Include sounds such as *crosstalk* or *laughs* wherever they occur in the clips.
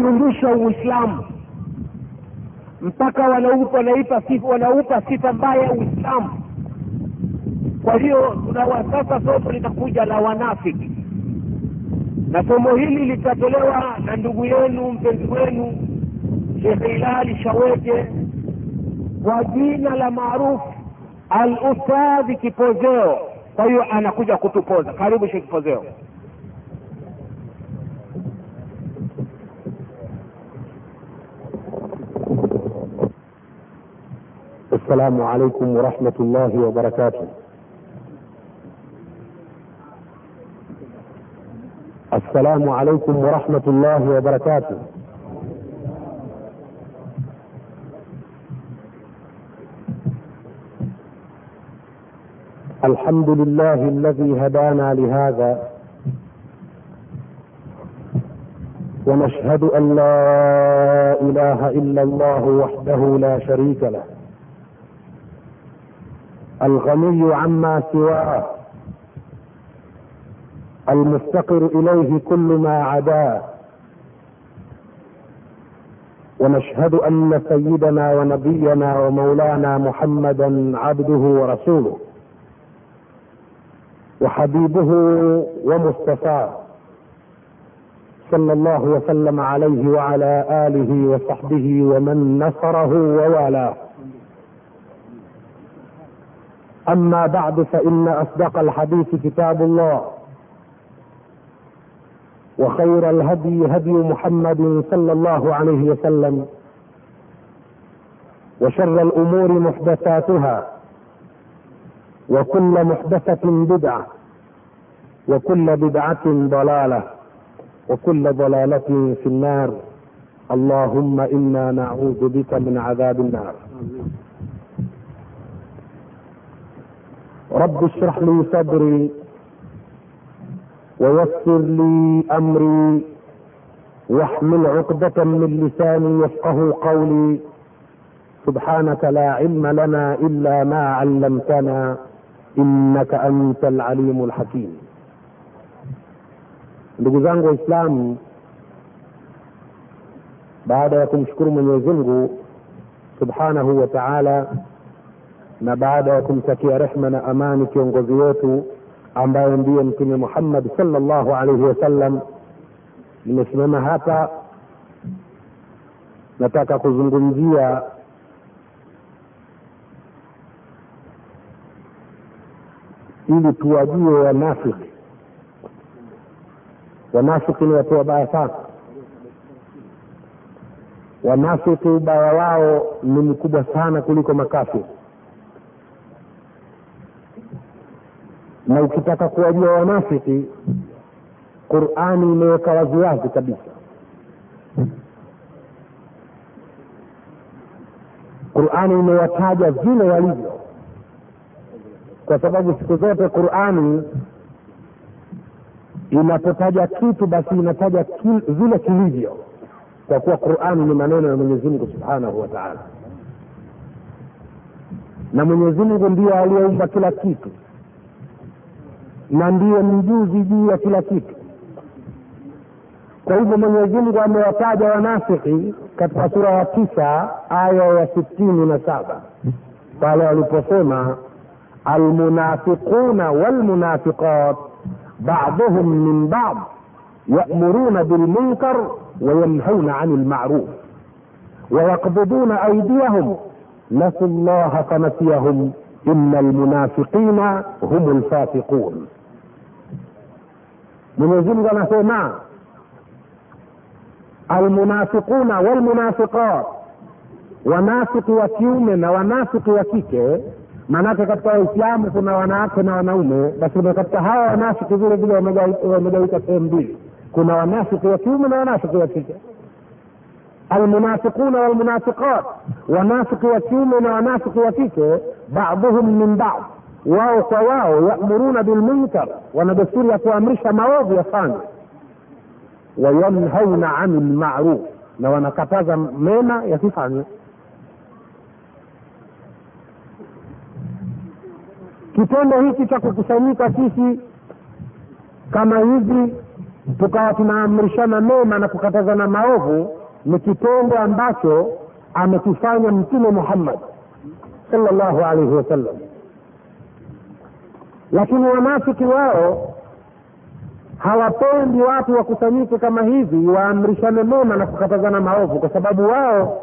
kurudisha uislamu. Mpaka wanaupa sifa wanaupa sifa mbaya uislamu. Kwa hiyo sasa somo litakuja la wanafiki. Na somo hili litatolewa na ndugu yenu mpenzi wenu shekhe ilali shaweke kwa jina la maarufu al ustadhi kipozeo. Kwa hiyo anakuja kutupoza. Karibu shekhe السلام عليكم ورحمة الله وبركاته. السلام عليكم ورحمة الله وبركاته. الحمد لله الذي هدانا لهذا. ونشهد أن لا إله إلا الله وحده لا شريك له. الغني عما سواه. المفتقر إليه كل ما عداه. ونشهد أن سيدنا ونبينا ومولانا محمدا عبده ورسوله. وحبيبه ومصطفاه. صلى الله وسلم عليه وعلى آله وصحبه ومن نصره ووالاه. أما بعد فإن أصدق الحديث كتاب الله وخير الهدي هدي محمد صلى الله عليه وسلم وشر الأمور محدثاتها وكل محدثة بدعة وكل بدعة ضلالة وكل ضلالة في النار اللهم إنا نعوذ بك من عذاب النار رب اشرح لي صدري ويسر لي أمري واحمل عقدة من لساني يفقه قولي. سبحانك لا علم لنا إلا ما علمتنا إنك أنت العليم الحكيم. Ndugu zangu waislamu baada ya kumshukuru mwenyezi mungu subhanahu wa taala na baada ya kumtakia rehma na amani kiongozi wetu ambaye ndiye mtume muhammad salllahu alaihi wasallam nimesimama hapa. Nataka kuzungumzia ili tuwajue wanafiki. Wanafiki ni watu wabaya sana. Wanafiki ubaya wao ni mkubwa sana kuliko makafiri na ukitaka kuwajua wanafiki qurani imeweka waziwazi kabisa. Qurani imewataja vile walivyo. Kwa sababu siku zote qurani inapotaja kitu basi inataja vile kilivyo. Kwa kuwa qurani ni maneno ya mwenyezi mungu subhanahu wa taala. Na mwenyezi mungu ndiye aliyeumba kila kitu na ndiye mjuzi juu ya kila kitu kwa hivyo mwenyezi mungu amewataja wanafiki katika sura ya tisa aya ya sitini na saba pale waliposema almunafiquna walmunafiqat baduhum min bad yamuruna bilmunkar wayanhauna ani lmaruf ويقبضون أيديهم نسوا الله فنسيهم إن المنافقين هم الفاسقون mwenyezi mungu anasema almunafiquna walmunafiqat. Wanafiki wa kiume na wanafiki wa kike maanake katika waislamu kuna wanawake na wanaume basi katika hawa wanafiki vile vile wamegawika sehemu mbili. Kuna wanafiki wa kiume na wanafiki wa kike. Almunafiquna walmunafiqat. Wanafiki wa kiume na wanafiki wa kike baduhum min bad wao kwa wao yamuruna bilmunkar wana desturi ya kuamrisha maovu yafanywe wayanhauna ani lmaruf na wanakataza mema yasifanywe. Kitendo hiki cha kukusanyika sisi kama hivi tukawa tunaamrishana mema na kukatazana maovu ni kitendo ambacho amekifanya mtume muhammad salllahu alaihi wasallam lakini wanafiki wao hawapendi watu wakusanyike kama hivi waamrishane mema na kukatazana maovu kwa sababu wao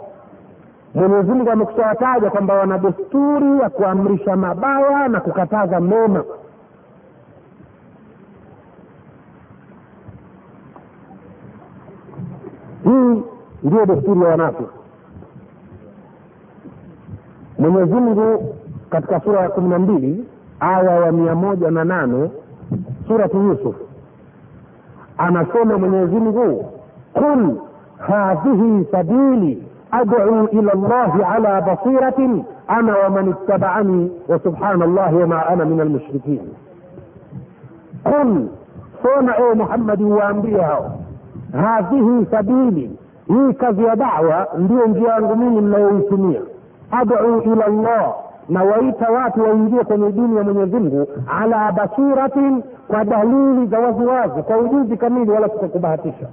mwenyezi mungu amekushawataja kwamba wana desturi ya kuamrisha mabaya na kukataza mema. Hii ndiyo desturi ya wanafiki. Mwenyezi mungu katika sura ya kumi na mbili aya ya mia moja na nane suratu yusuf. Anasema mwenyezi mungu qul hadhihi sabili ad'u ila llahi ala basiratin ana waman ittaba'ani wasubhana llahi wama ana min almushrikin. Qul sema ewe muhammadi uwaambie hao hadhihi sabili hii kazi ya dawa ndiyo njia yangu mimi mnayoitumia ad'u ila llah na waita watu waingie kwenye dini ya mwenyezi mungu ala basiratin kwa dalili za waziwazi kwa ujuzi kamili wala sikakubahatisha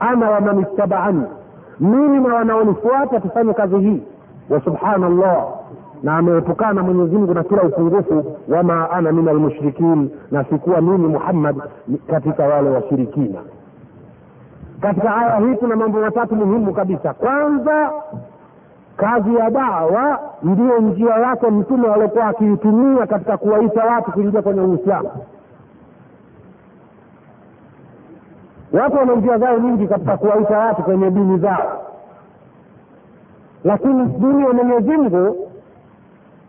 ana waman ittabaani mimi na wanaonifuata tufanye kazi hii. Wa subhanallah na ameepukana mwenyezimngu na kila upungufu. Wama ana min almushrikin na sikuwa mimi muhammad katika wale washirikina. Katika aya hii tuna mambo matatu muhimu kabisa. Kwanza kazi ya dawa ndiyo njia yake mtume aliokuwa akiitumia katika kuwaita watu kuingia kwenye uislamu. Watu wana njia zao nyingi katika kuwaita watu kwenye dini zao. Lakini dini ya mwenyezi mungu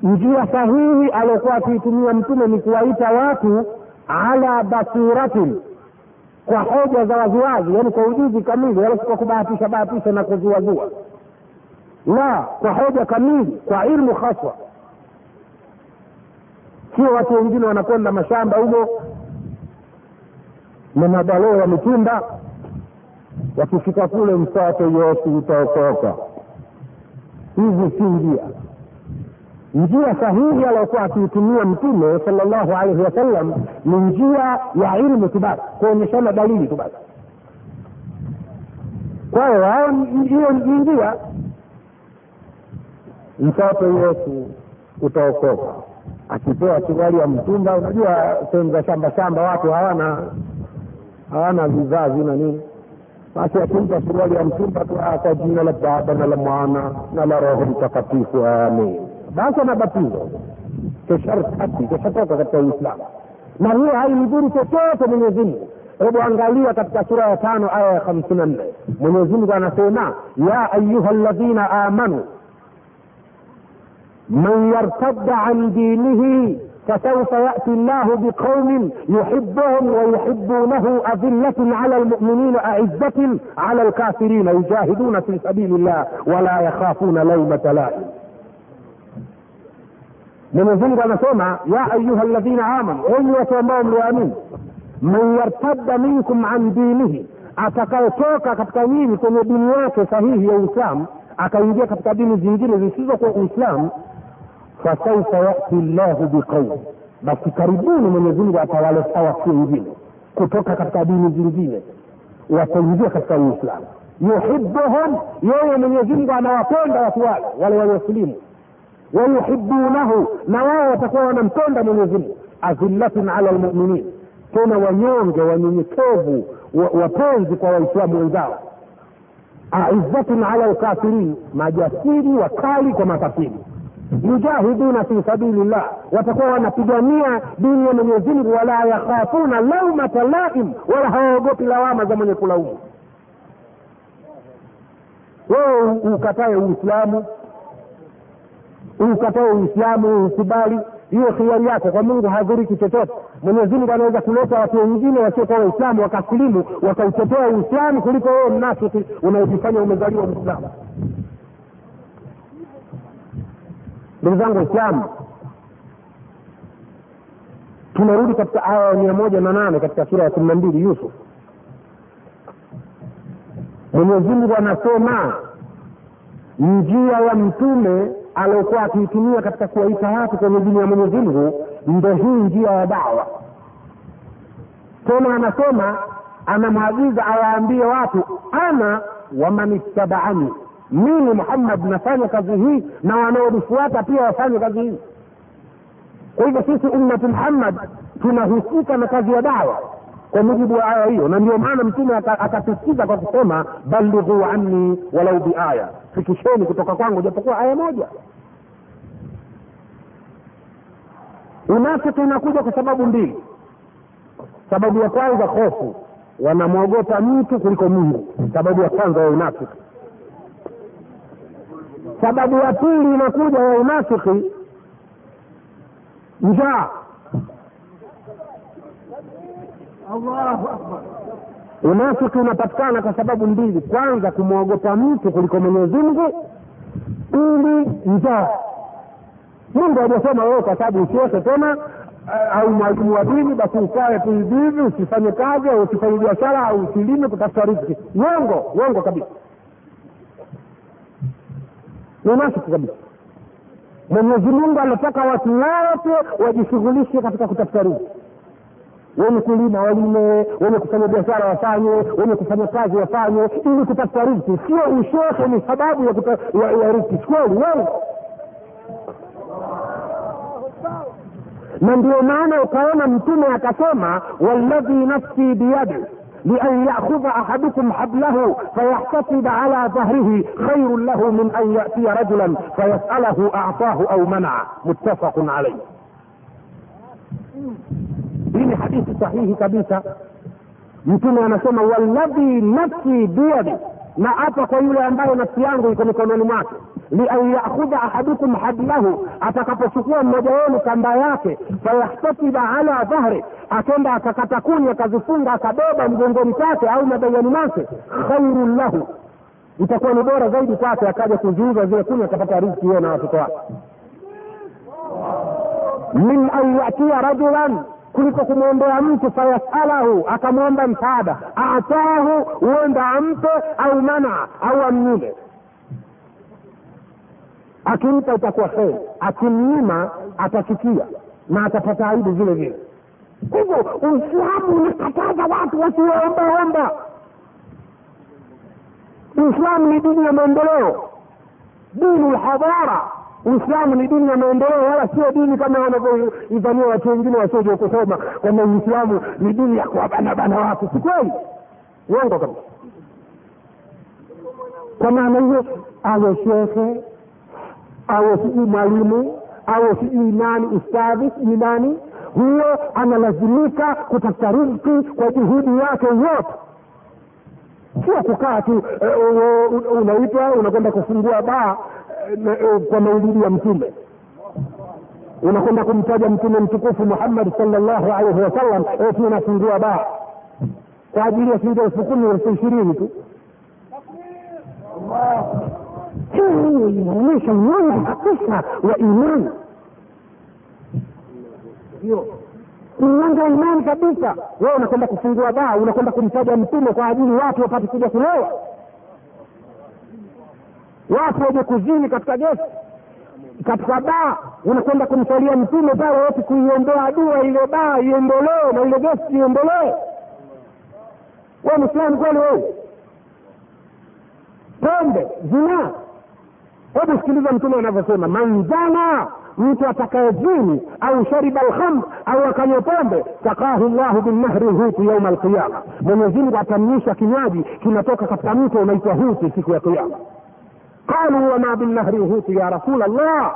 njia sahihi aliokuwa akiitumia mtume ni kuwaita watu ala basiratin kwa hoja za waziwazi yaani kwa ujuzi kamili wala kwa kubahatisha bahatisha na kuzuazua la kwa hoja kamili kwa ilmu haswa. Sio watu wengine wanakwenda mashamba humo na mabaloo ya mitumba. Wakifika kule msato yote utaokoka. Hizi si njia. Njia sahihi aliyokuwa akiitumia mtume salllahu alaihi wasallam ni njia ya ilmu tu basi kuonyeshana dalili tu basi. Kwa hiyo wao hiyo ni njia mtoto yesu utaokoka. Akipewa suruali ya mtumba unajua sehemu za shamba shamba watu hawana hawana vizazi na nini. Basi akimpa suruali ya mtumba tu kwa jina la baba na la mwana na la roho mtakatifu amin. Basi anabatizwa keshartati keshatoka katika uislamu. Na hiyo haimdhuru chochote mwenyezi mungu. Hebu angalia katika sura ya tano aya ya hamsini na nne. Mwenyezi mungu anasema ya ayuha ladhina amanu من يرتد عن دينه فسوف يأتي الله بقوم يحبهم ويحبونه أذلة على المؤمنين أعزة على الكافرين يجاهدون في سبيل الله ولا يخافون لومة لائم. من ذنب نسمع يا أيها الذين آمنوا أن يتمام لأمين من يرتد منكم عن دينه أتكوتوك كتنين كم دنياك صحيح يا أسلام. أكا يجيك كتنين زنجين زنجين أسلام. Fasaufa yati llahu biqaumi, basi karibuni Mwenyezi Mungu atawaleta watu wengine kutoka katika dini zingine wataingia katika Uislamu. Yuhibuhum, yeye Mwenyezi Mungu anawapenda watu wale wale waliosilimu, wayuhibunahu, na wao watakuwa wanampenda Mwenyezi Mungu. Azillatin ala lmuminin, tena wanyonge, wanyenyekevu, wapenzi kwa Waislamu wenzao aizzatin ala lkafirin, majasiri wakali kwa makafiri. Yujahiduna fi sabilillah, watakuwa wanapigania dini ya Mwenyezi Mungu. Wala yakhafuna laumata laim, wala hawaogopi lawama za mwenye kulaumu. Wewe ukatae Uislamu, ukatae Uislamu, ukubali hiyo khiari yako kwa Mungu hadhuriki chochote. Mwenyezi Mungu anaweza kuleta watu wengine wasiokuwa Waislamu wakasilimu wakautetea Uislamu kuliko wewe mnafiki unayejifanya umezaliwa Mwislamu. Ndugu zangu Waislamu, tunarudi katika aya ya mia moja na nane katika sura ya kumi na mbili Yusuf. mwenyezimngu anasema njia ya mtume aliokuwa akiitumia katika kuwaita watu kwenye dini ya mwenyezimngu ndo hii njia ya dawa. Tena anasema anamwagiza awaambie watu ana waman ittabaani mimi muhammad nafanya kazi hii na wanaonifuata pia wafanye kazi hii. Kwa hivyo sisi ummati muhammad tunahusika na kazi ya dawa. Kwa mujibu wa aya hiyo na ndio maana mtume akasisitiza kwa kusema balighuu anni walau biaya. Fikisheni kutoka kwangu japokuwa aya moja. Unafiki unakuja kwa sababu mbili. Sababu ya kwanza hofu. Wanamwogopa mtu kuliko mungu. Sababu ya kwanza ya unafiki sababu ya pili inakuja ya unafiki njaa. Unafiki unapatikana kwa sababu mbili. Kwanza kumwogopa mtu kuliko mwenyezi mungu. Pili njaa. Mungu hajasema wewe kwa sababu usioke tena au mwalimu wa dini basi ukae tu hivi hivi usifanye kazi au usifanye biashara au usilime kutafuta riziki. Uongo uongo kabisa ni kabisa. Mwenyezi mungu anataka watu wote wajishughulishe katika kutafuta riziki. Wenye kulima walime wenye kufanya biashara wafanye wenye kufanya kazi wafanye ili kutafuta riziki. Sio ushehe ni sababu ya, ya, ya riziki. Kweli uongo na ndio maana ukaona mtume akasema walladhi nafsi biyadi بأن يأخذ أحدكم حبله فيحتفظ على ظهره خير له من أن يأتي رجلا فيسأله أعطاه أو منع. متفق عليه. دين حديث صحيح كبيرة يتوني أن سمى والذي نفسي بيدي ما اتى كل يوم بايو نفسي عنه يكون يكون انه lian yakhudha ahadukum hablahu atakapochukua mmoja wenu kamba yake fayahtasiba ala dhahri akenda akakata kuni akazifunga akabeba mgongoni kwake au mabegani mwake khairun lahu itakuwa ni bora zaidi kwake akaja kuziuza zile kuni akapata riziki hiyo na watoto wake min an yatia rajulan kuliko kumwombea mtu fayasalahu akamwomba msaada atahu huenda ampe au mana au amnyime akimpa itakuwa kheri akimnyima atachukia na atapata aibu vile vile. Kwa hivyo uislamu unakataza watu wasiwaombaomba. Uislamu ni dini ya maendeleo. Dini lhadhara uislamu ni dini ya maendeleo wala sio dini kama wanavyoidhania watu wengine wasiojua kusoma kwamba uislamu ni dini ya kuwabanabana watu. Si kweli? Uongo kabisa. Kwa maana hiyo awe shekhe awe sijui mwalimu awe sijui nani ustadhi sijui nani? Huyo analazimika kutafuta riziki kwa juhudi yake yote. Sio kukaa tu unaitwa unakwenda kufungua baa kwa maulidi ya mtume. Unakwenda kumtaja mtume mtukufu muhammadi salllahu alaihi wasallam eti unafungua baa. Kwa ajili ya shilingi elfu kumi elfu ishirini tu hiyo inaonyesha mwanzo kabisa wa imani mlango wa imani kabisa wewe unakwenda kufungua baa unakwenda kumtaja mtume kwa ajili watu wapate kuja kulewa watu waje kuzini katika gesi katika baa unakwenda kumsalia mtume pale wote kuiombea dua ile baa iendelee na ile gesi iendelee we mwislamu kweli wewe pombe zinaa hebu sikiliza mtume anavyosema manzana mtu atakayezini au shariba lhamr au akanywa pombe takahu llahu binnahri lhuti yauma alqiyama. Mwenyezimngu atamnyisha kinywaji kinatoka katika mto unaitwa huti siku ya qiama qalu wama binnahri lhuti ya rasul llah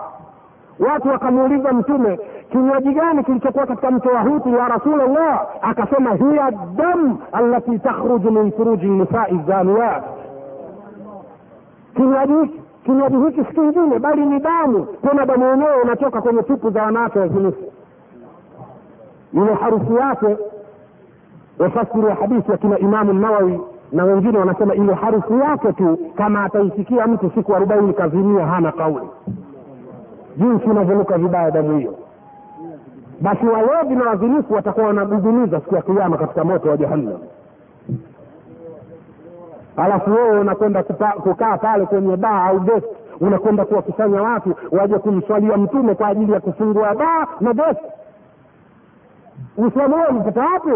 watu wakamuuliza mtume kinywaji gani kilichokuwa katika mto wa huti ya rasul llah akasema hiya dam allati takhruju min furuji nisai zanuat kinywaji hiki kinywaji hiki si kingine bali ni damu. Tena damu yenyewe inatoka kwenye tupu za wanawake wazinifu ile harufu yake wafasiri wa hadithi wakina imamu nawawi na wengine wanasema ile harufu yake tu kama ataisikia mtu siku arobaini kazimia hana kauli. Jinsi inavyonuka vibaya damu hiyo. Basi walevi na wazinifu watakuwa wanagugumiza siku ya kiama katika moto wa jahannam alafu wewe unakwenda kukaa pale kwenye baa au gesti unakwenda kuwakusanya watu waje kumswalia mtume kwa ajili ya kufungua baa na gesti uislamu huo umepata wapi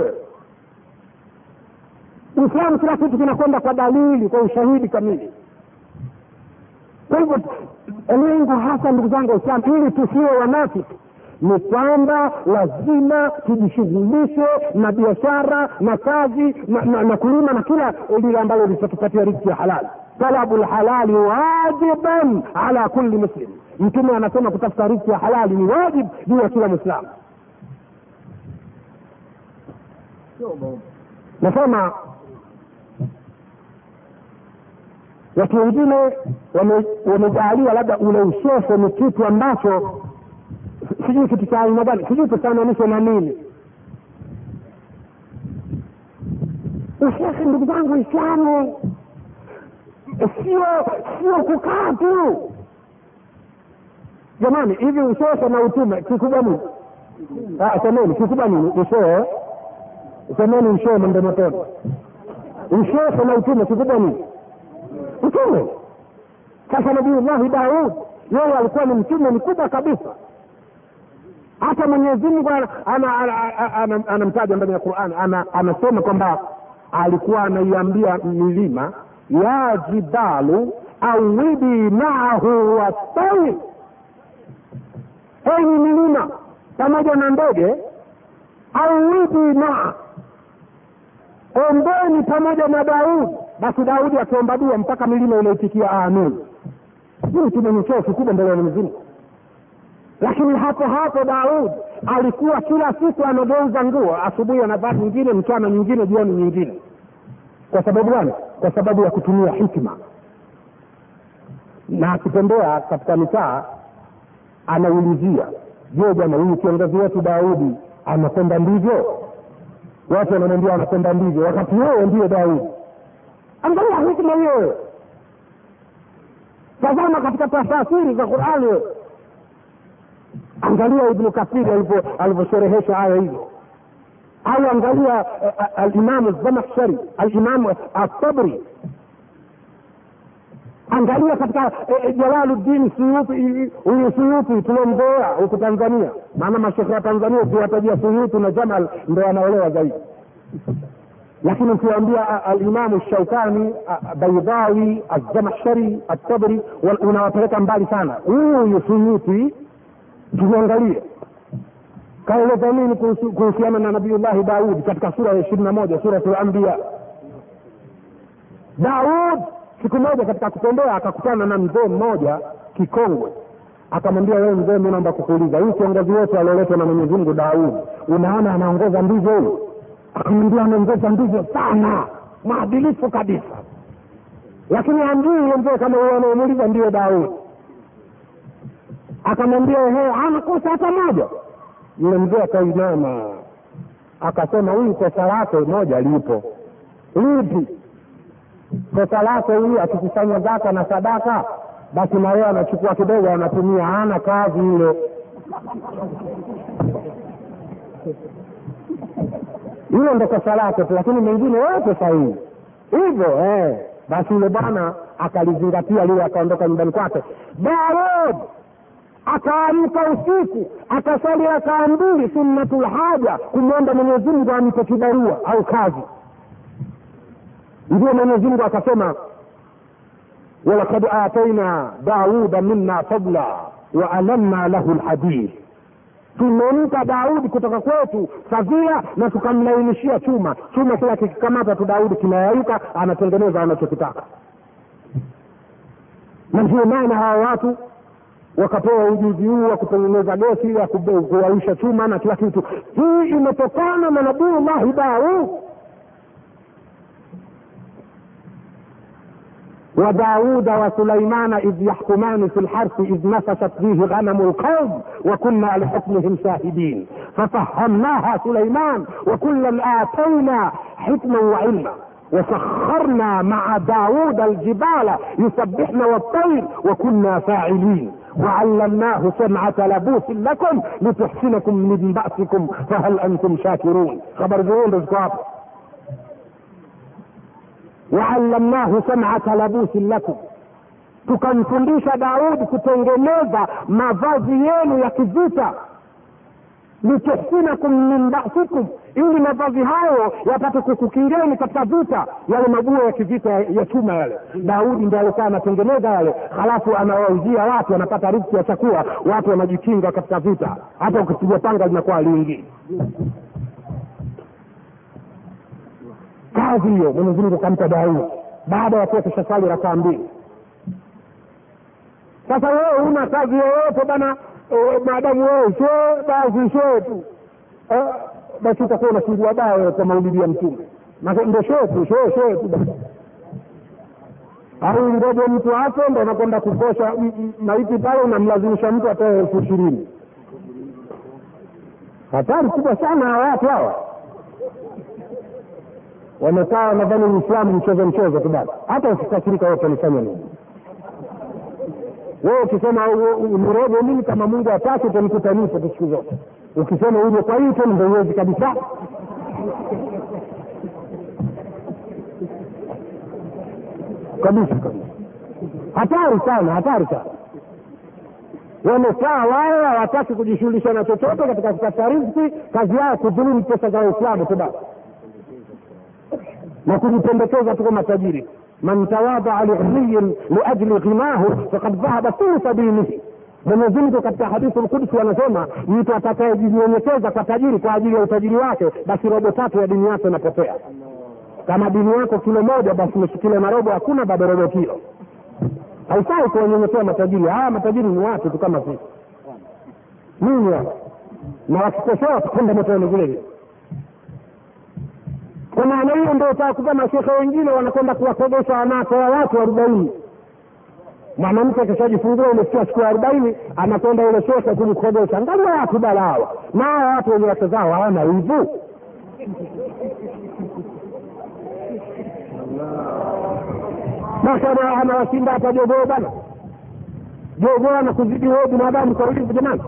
uislamu kila kitu kinakwenda kwa dalili kwa ushahidi kamili. Kwa hivyo lengo hasa ndugu zangu waislamu ili tusiwe wanafiki ni kwamba lazima tujishughulishe na biashara na kazi na, na, na kulima na kila lile ambalo litatupatia riziki ya halali. Talabu lhalali wajiban ala kulli muslim. Mtume anasema kutafuta riziki ya halali ni wajib juu ya kila mwislamu nasema watu wengine wamejaalia labda ule ushehe ni kitu ambacho sijui kitu cha aina gani. Sijui tufananishe na nini. Ushehe ndugu zangu islamu sio sio kukaa tu. Jamani hivi ushehe na utume. Kikubwa nini? Semeni kikubwa nini? Ushehe semeni ushehe mende motoni ushehe na utume kikubwa nini? Utume. Sasa nabiullahi daud yeye alikuwa ni mtume mkubwa kabisa hata mwenyezi mungu anamtaja ndani ya quran anasema kwamba alikuwa anaiambia milima ya jibalu awidi maahu wastawi. Enyi milima pamoja na ndege awidi maa ombeni pamoja na daudi. Basi daudi akiomba dua mpaka milima inaitikia amin. Hii ni cheo kikubwa mbele ya mwenyezi mungu lakini hapo hapo daud alikuwa kila siku anageuza nguo. Asubuhi anavaa nyingine mchana nyingine jioni nyingine. Kwa sababu gani? Kwa sababu ya kutumia hikma. Na akitembea katika mitaa anaulizia je bwana huyu kiongozi wetu daudi anakwenda ndivyo? Watu wanamwambia anakwenda ndivyo. Wakati wewe ndiyo daudi. Angalia hikma hiyo. Tazama katika tafasiri za qurani angalia ibnu kathiri alivyosherehesha aya hizo. Au angalia alimamu zamakhshari alimamu atabri angalia katika jalaluddin suyuti huyu suyuti tuliomzoea huku tanzania. Maana mashekhe wa tanzania ukiwatajia suyuti na jamal ndo anaolewa zaidi. Lakini ukiwaambia alimamu shaukani baidhawi azamakhshari atabri unawapeleka mbali sana. Huyu suyuti tuliangalie kaeleza nini kuhusiana na nabiullahi daudi katika sura ya ishirini na moja suratul anbiya daud siku moja katika kutembea akakutana na mzee mmoja kikongwe. Akamwambia wewe mzee mi naomba kukuuliza huyu kiongozi wetu alioletwa na mwenyezi mungu daudi unaona anaongoza ndivyo huyu? Akamwambia anaongoza ndivyo sana maadilifu kabisa. Lakini amjui huyo mzee kama huyo anaomuuliza ndiyo daudi akamwambia ehe ana kosa hata moja. Yule mzee akainama akasema huyu kosa lake moja lipo. Lipi? Kosa lake huyu akikusanya zaka na sadaka basi na yeye anachukua kidogo anatumia ana kazi yule *laughs* hilo ndo kosa lake tu lakini mengine yote sahihi. Hivyo eh. basi yule bwana akalizingatia lile akaondoka nyumbani kwake. Daud akaamka usiku akasali rakaa mbili sunnatul haja kumwomba mwenyezimngu ampe kibarua au kazi. Ndio mwenyezimngu akasema walakad ataina dauda minna fadla waalamna lahu lhadid tumempa daudi kutoka kwetu fadhila na tukamlainishia chuma. Chuma kila kikikamata tu daudi kinayayuka anatengeneza anachokitaka. Na ndio maana hawa watu wakapewa ujuzi huu wa kutengeneza gesi ya kuwaisha chuma na kila kitu. Hii imetokana na nabiullahi daud وداود وسليمان إذ يحكمان في الحرث إذ نفشت فيه غنم القوم وكنا لحكمهم شاهدين ففهمناها سليمان وكلا آتينا حكما وعلما وسخرنا مع داود الجبال يسبحن والطير وكنا فاعلين وعلمناه سمعة لبوس لكم لتحسنكم من بأسكم فهل أنتم شاكرون؟ خبر جون رزقاب وعلمناه سمعة لبوس لكم. تكنفندوش داود كتنجنوذا ما فازيين يكذوتا lituhsinakum min basikum. Ili mavazi hayo yapate kukukingeni katika vita yale maguo ya kivita ya chuma yale. Daudi ndo alikuwa anatengeneza yale. Halafu anawauzia watu anapata riziki ya chakula. Watu wanajikinga katika vita. Hata ukipiga panga linakuwa lingi. Kazi hiyo mwenyezi mungu kampa daudi. Baada ya kuwa kushasali rakaa mbili. Sasa wewe una kazi yoyote bana maadamu wewe shee basi shee tu. Eh, basi utakuwa unafungua baa kwa maulidi ya mtume. Ndo shee tu shee shee tu. Basi au ngoje mtu afe ndo anakwenda kukosha. Maiti pale unamlazimisha mtu atoe elfu ishirini. Hatari kubwa sana hawa watu hawa. Wamekaa nadhani uislamu mchezo mchezo tu basi. Hata ukikasirika wote walifanya nini wewe ukisema niroge mimi kama mungu atake utanikuta tu siku zote. Ukisema uje kwa hii tena ndo uwezi kabisa. Kabisa kabisa. Hatari sana hatari sana. Wamekaa wao hawataki kujishughulisha na chochote katika kutafuta riziki kazi yao kudhulumu pesa za waislamu tu basi. Na kujipendekeza tu kama tajiri man tawadaa lighniyin liajli ghinahu fakad dhahaba thulutha dinihi mwenyezi mungu katika hadithi lkudsi anasema mtu atakayejinyenyekeza kwa tajiri kwa ajili ya utajiri wake basi robo tatu ya dini yake inapotea. Kama dini yako kilo moja basi meshikile marobo, hakuna bado robo kilo. Haifai kuwanyenyekea matajiri. Haya matajiri ni watu tu kama sisi. Nini na wakikosea watakwenda motoni vile kwa maana hiyo ndo utawakuta mashekhe wengine wanakwenda kuwakogesha wanawake wa watu arobaini. Mwanamke akishajifungua imefikia siku arobaini anakwenda ile shekhe kumkogesha ngama watu bala hawa. Na hawa watu wenye wake zao hawana hivu basi ana- anawashinda hata jogoo bana. Jogoo anakuzidi wewe binadamu kwa wivu jamani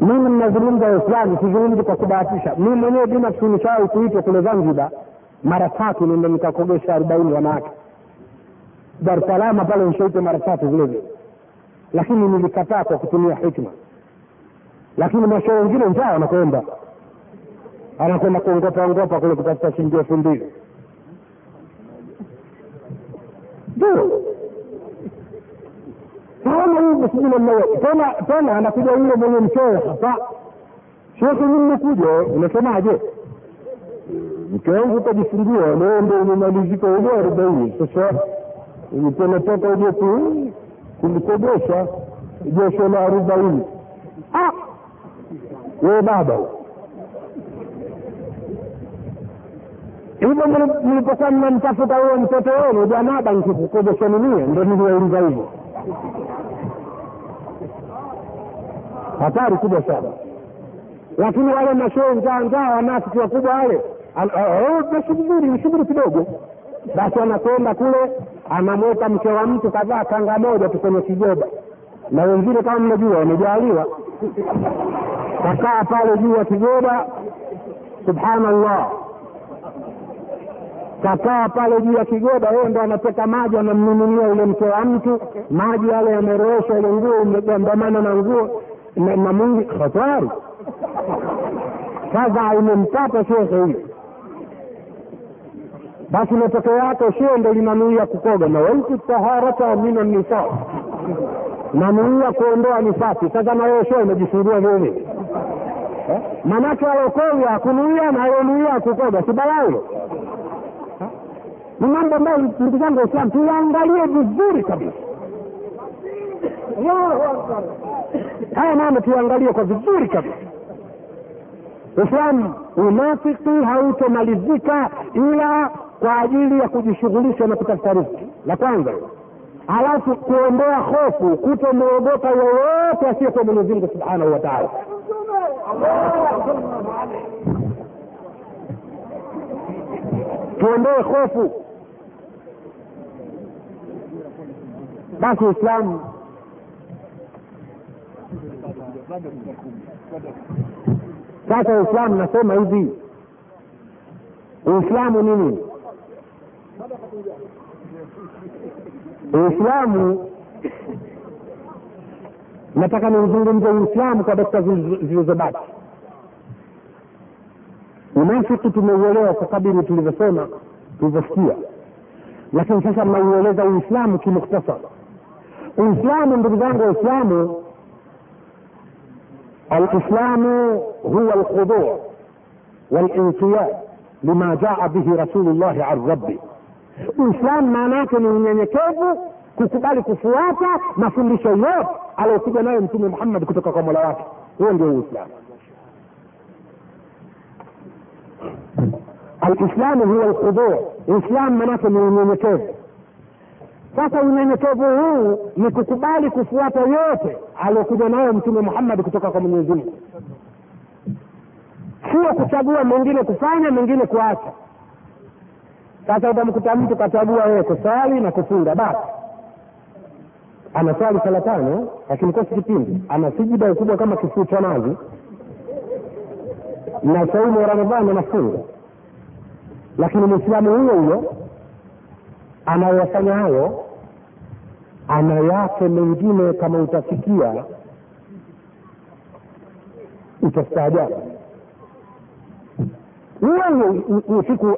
mimi ninazungumza waislamu sizungumzi kwa kubahatisha. Mi mwenyewe binafsi nishawahi kuitwa kule zanzibar mara tatu nende nikakogesha arobaini wanawake. Dar pale nishaitwa mara tatu vile vile. Lakini nilikataa kwa kutumia hikma. Lakini masho wengine njaa wanakwenda. Anakwenda kuongopa ongopa kule kutafuta shilingi elfu mbili. Ndio hawana hivyo sijui namna tena tena anakuja yule mwenye mcheo hapa. shekhe mi mmekuja unasemaje mke wangu utajifungua leo ndo umemalizika ule arobaini. Sasa ulipenatoka uje tu kulikodesha josho la arobaini. We baba. Hivyo mli- mlipokuwa mnamtafuta huyo mtoto wenu janaba nkikukodesha ninie ndo niliwauliza hivyo hatari kubwa sana. Lakini wale mashoo njaanjaa wanafiki wakubwa wale vizuri ni kidogo. Basi anakwenda kule anamweka mke wa mtu kadhaa kanga moja tu kwenye kigoba na wengine kama mnajua wamejaaliwa kakaa pale juu ya kigoda subhanallah. Kakaa pale juu ya kigoda yeye ndo anateka maji anamnunulia ule mke wa mtu. Maji yale yamerowesha ile nguo imegandamana na nguo na, na mungi hatari sasa imempata shekhe huyu. Basi matokeo yake shee ndo linanuia kukoga. Na waitu taharata mina nisa. Nanuia kuondoa nifasi. Sasa na wewe shee umejifungua manake alokoga akunuia na ayonuia kukoga. Si ni mambo ambayo ndugu zangu waislam tuyaangalie vizuri kabisa. Haya mambo tuyaangalie kwa vizuri kabisa. Islamu unafiki hautomalizika ila kwa ajili ya kujishughulisha na kutafuta riziki. La kwanza. Halafu kuondoa hofu kutomwogopa yoyote asiyekuwa mwenyezimngu subhanahu wataala tuondoe hofu. Basi uislamu sasa uislamu nasema hivi. Uislamu nini? Uislamu nataka niuzungumze uislamu kwa dakika zilizo- zilizobaki. Unafiki tumeuelewa kwa kadiri tulivyosema tulivyosikia. Lakini sasa mnaueleza uislamu kimuktasar uislamu ndugu zangu waislamu alislamu huwa alkhuduu walinqiyad lima jaa bihi rasulullahi an rabbi uislamu maana yake ni unyenyekevu kukubali kufuata mafundisho yote aliyokuja nayo mtume muhammad kutoka kwa mola wake huo ndio uislamu alislamu huwa alkhuduu uislamu maanake ni unyenyekevu sasa unyenyekevu huu ni kukubali kufuata yote aliyokuja nayo mtume Muhammadi kutoka kwa mwenyezi mungu. Sio kuchagua mengine kufanya mengine kuacha. Sasa utamkuta mtu kachagua yeye kuswali na kufunga basi. Anaswali sala tano lakini kosi kipindi. Ana sijida ukubwa kama kifuu cha nazi na saumu ya ramadhani anafunga. Lakini mwislamu huyo huyo anayofanya hayo ana yake mengine kama utafikia utastaajabu huyo usiku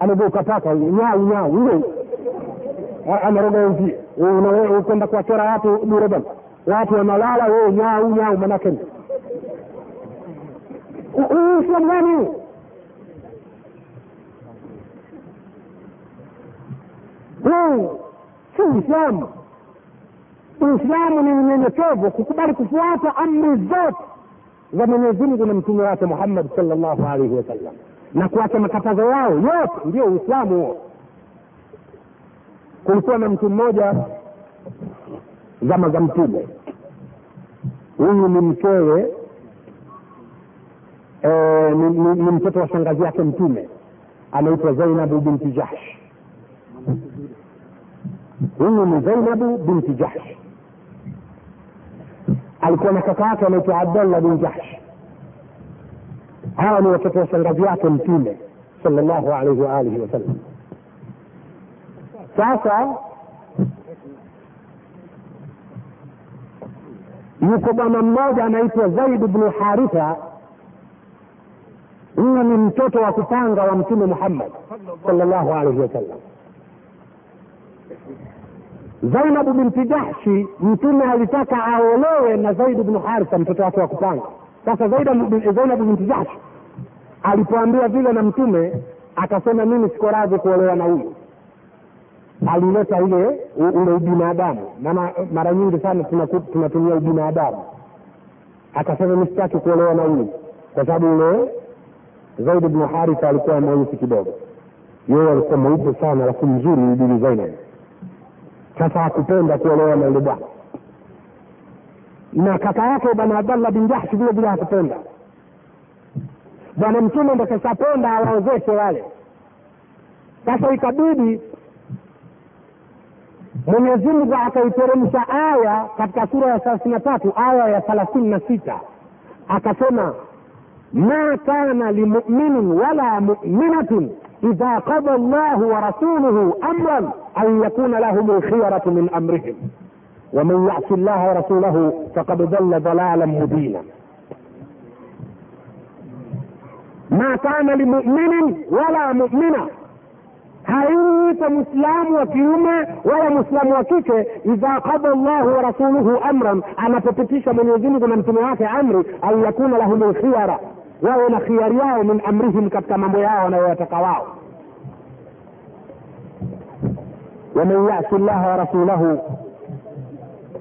amegeuka paka nyau nyau huyo anaroga ukwenda kuwachora watu bure bana watu wanalala wewe nyau nyau manake uislamu gani huu huu si uislamu. Uislamu ni unyenyekevu kukubali kufuata amri zote za mwenyezi mungu na mtume wake muhammad salllahu alaihi wasallam na kuacha makatazo yao yote ndio uislamu. Huo kulikuwa na mtu mmoja zama za mtume. Huyu ni mkewe e, ni, ni, ni mtoto wa shangazi yake mtume. Anaitwa zainabu binti jahsh huyu ni zainabu binti jahsh alikuwa na kaka yake anaitwa abdallah bin jahsh hawa ni watoto wa shangazi yake mtume salllahu alaihi waalihi wasallam sasa yuko bwana mmoja anaitwa zaid bnu haritha huyu ni mtoto wa kupanga wa mtume muhammad salllahu alaihi wasallam zainabu binti jahshi mtume alitaka aolewe na zaid bnu haritha mtoto wake wa kupanga sasa zainabu binti jahshi alipoambiwa vile na mtume akasema mimi siko radhi kuolewa na huyu. Alileta ile ule ubinadamu. Maana mara nyingi sana tunatumia ubinadamu. Akasema mistaki kuolewa na huyu. Kwa sababu ule zaid bnu haritha alikuwa mweusi kidogo. Yeye alikuwa mweupe sana alafu mzuri bili zainab sasa hakupenda kuolewa na yule bwana. Na kaka yake bwana abdallah bin jahshi vile vile hakupenda. Bwana mtume ndo kashapenda awaozeshe wale. Sasa ikabidi mwenyezi mungu akaiteremsha aya katika sura ya thelathini na tatu aya ya thelathini na sita. Akasema ma kana limuminin wala muminatin idha qada llahu wa rasuluhu amran أن يكون لهم الخيرة من أمرهم. ومن يعص الله ورسوله فقد ضل ضلالا مبينا. ما كان لمؤمن ولا مؤمنة. هايت مسلم وكيومه ولا مسلم وكيك. إذا قضى الله ورسوله امرا. أنا تتتيش من يزيني من امتنوات أمري. أن يكون لهم الخيار وأنا خيار من أمرهم كتك مموياه ونا waman yasi llaha wa rasulahu.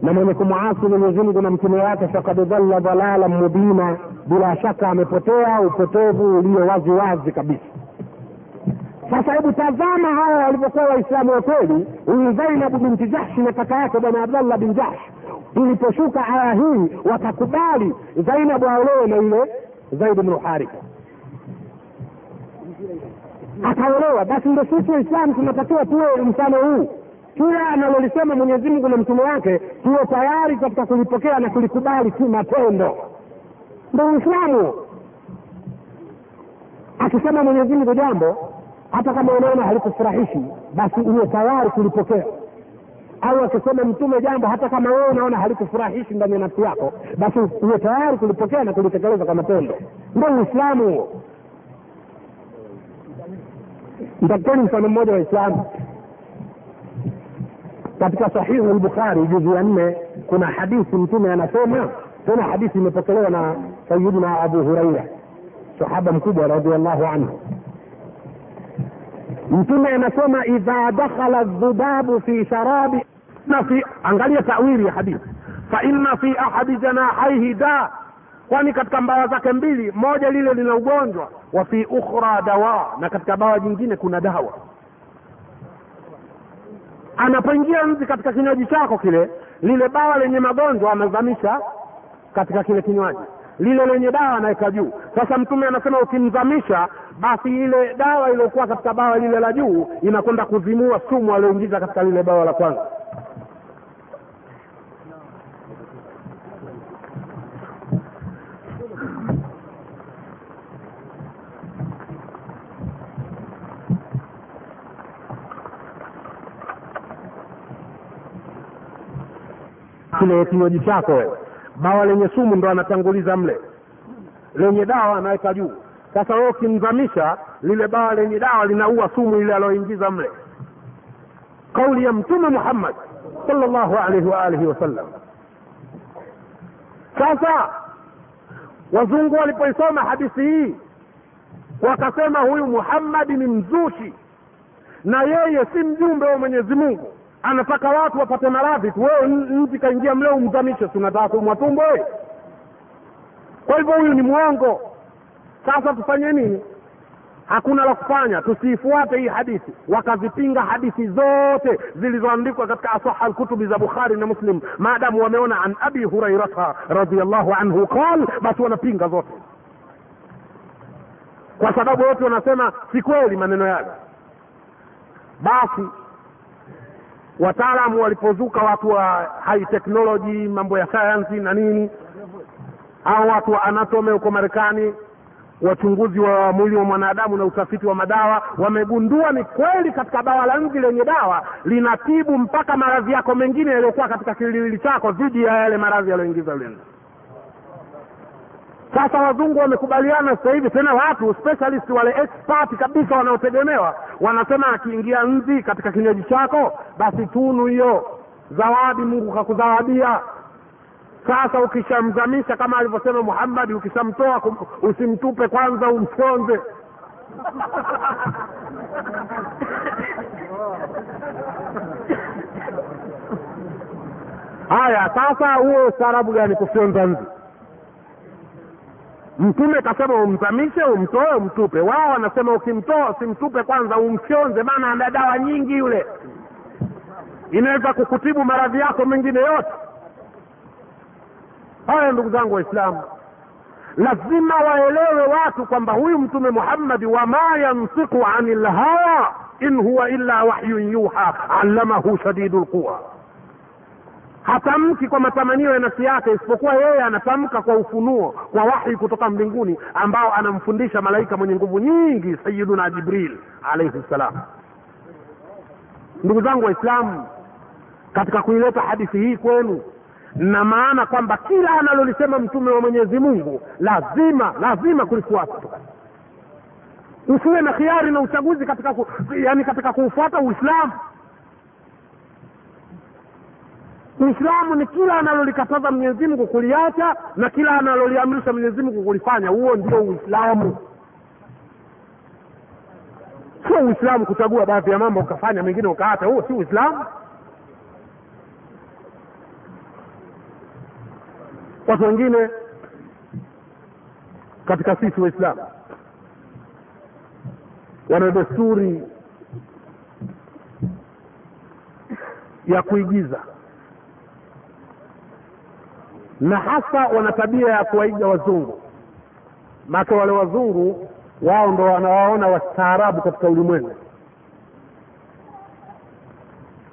Na mwenye kumwasi mwenyezimungu na mtume wake fakad dhalla dhalalan mubina. Bila shaka amepotea upotevu ulio wazi wazi kabisa. Sasa hebu tazama hawa walivyokuwa waislamu wa kweli. Huyu zainabu binti jahshi na kaka yake bwana abdallah bin jahsh. Iliposhuka aya hii wakakubali zainabu aolewe na yule zaid bnu haritha akaolewa basi ndo sisi waislamu tunatakiwa tuwe mfano huu. Kila analolisema mwenyezi mungu na mtume wake tuwe tayari katika kulipokea na kulikubali kimatendo ndo uislamu. Akisema mwenyezi mungu jambo hata kama unaona halikufurahishi basi uwe tayari kulipokea. Au akisema mtume jambo hata kama wewe unaona halikufurahishi ndani ya nafsi yako basi uwe tayari kulipokea na kulitekeleza kwa matendo. Ndio uislamu. huo nitakuteni mfano mmoja wa islamu katika sahihu lbukhari juzu ya nne kuna hadithi mtume anasema tena hadithi imepokelewa na sayidina abu huraira sahaba mkubwa radiallahu anhu. Mtume anasema idha dakhala dhubabu fi sharabi angalia tawili ya hadithi. Fa inna fi ahadi janahaihi da kwani katika mbawa zake mbili moja lile lina ugonjwa wa fi ukhra dawa na katika bawa jingine kuna dawa. Anapoingia nzi katika kinywaji chako kile lile bawa lenye magonjwa amezamisha katika kile kinywaji. Lile lenye dawa anaweka juu. Sasa mtume anasema ukimzamisha basi ile dawa iliyokuwa katika bawa lile la juu inakwenda kuzimua sumu alioingiza katika lile bawa la kwanza kile kinywaji chako. Wewe bawa lenye sumu ndo anatanguliza mle. Lenye dawa anaweka juu. Sasa wewe ukimzamisha lile bawa lenye dawa linaua sumu ile aloingiza mle. Kauli ya mtume muhammad salllahu alaihi waalihi wasallam sasa wazungu walipoisoma hadithi hii wakasema huyu muhammadi ni mzushi. Na yeye si mjumbe wa mwenyezi mungu anataka watu wapate maradhi tu. Wewe nchi kaingia mleo umzamishe tunataka kuumwa tumbo kwa hivyo huyu ni mwongo. Sasa tufanye nini? Hakuna la kufanya. Tusiifuate hii hadithi. Wakazipinga hadithi zote zilizoandikwa katika asaha lkutubi za bukhari na muslim. Maadamu wameona an abi hurairata radiallahu anhu qal basi wanapinga zote. Kwa sababu wote wanasema si kweli maneno yale. Basi wataalamu walipozuka watu wa high technology mambo ya sayansi na nini au watu wa anatome huko marekani wachunguzi wa mwili wa mwanadamu na utafiti wa madawa wamegundua ni kweli katika bawa la nzi lenye dawa linatibu mpaka maradhi yako mengine yaliyokuwa katika kililili chako dhidi ya yale maradhi yaliyoingiza yule sasa wazungu wamekubaliana sasa hivi tena watu specialist wale expert kabisa wanaotegemewa wanasema akiingia nzi katika kinywaji chako basi tunu hiyo. Zawadi mungu kakuzawadia. Sasa ukishamzamisha kama alivyosema muhammadi ukishamtoa usimtupe kwanza umfyonze haya sasa huo ustaarabu gani kufyonza nzi mtume kasema umzamishe umtoe umtupe. Wao wanasema ukimtoa usimtupe kwanza umfyonze maana ana dawa nyingi yule. Inaweza kukutibu maradhi yako mengine yote. Haya ndugu zangu waislamu lazima waelewe watu kwamba huyu mtume muhammadi wama yansiku ani lhawa in huwa illa wahyun yuha allamahu shadidu lquwa hatamki kwa matamanio ya nafsi yake isipokuwa yeye anatamka kwa ufunuo kwa wahi kutoka mbinguni ambao anamfundisha malaika mwenye nguvu nyingi sayiduna jibril alaihi ssalam ndugu zangu waislamu katika kuileta hadithi hii kwenu na maana kwamba kila analolisema mtume wa mwenyezi mungu lazima lazima kulifuata usiwe na khiari na uchaguzi katika ku, yani katika kuufuata uislamu uislamu ni kila analolikataza mwenyezi mungu kuliacha na kila analoliamrisha mwenyezi mungu kulifanya. Huo ndio uislamu. Sio uislamu kuchagua baadhi ya mambo ukafanya mengine ukaacha huo si uislamu. Watu wengine katika sisi waislamu wana desturi ya kuigiza na hasa wana tabia ya kuwaiga wazungu. Maake wale wazungu wao ndo wanawaona wastaarabu katika ulimwengu.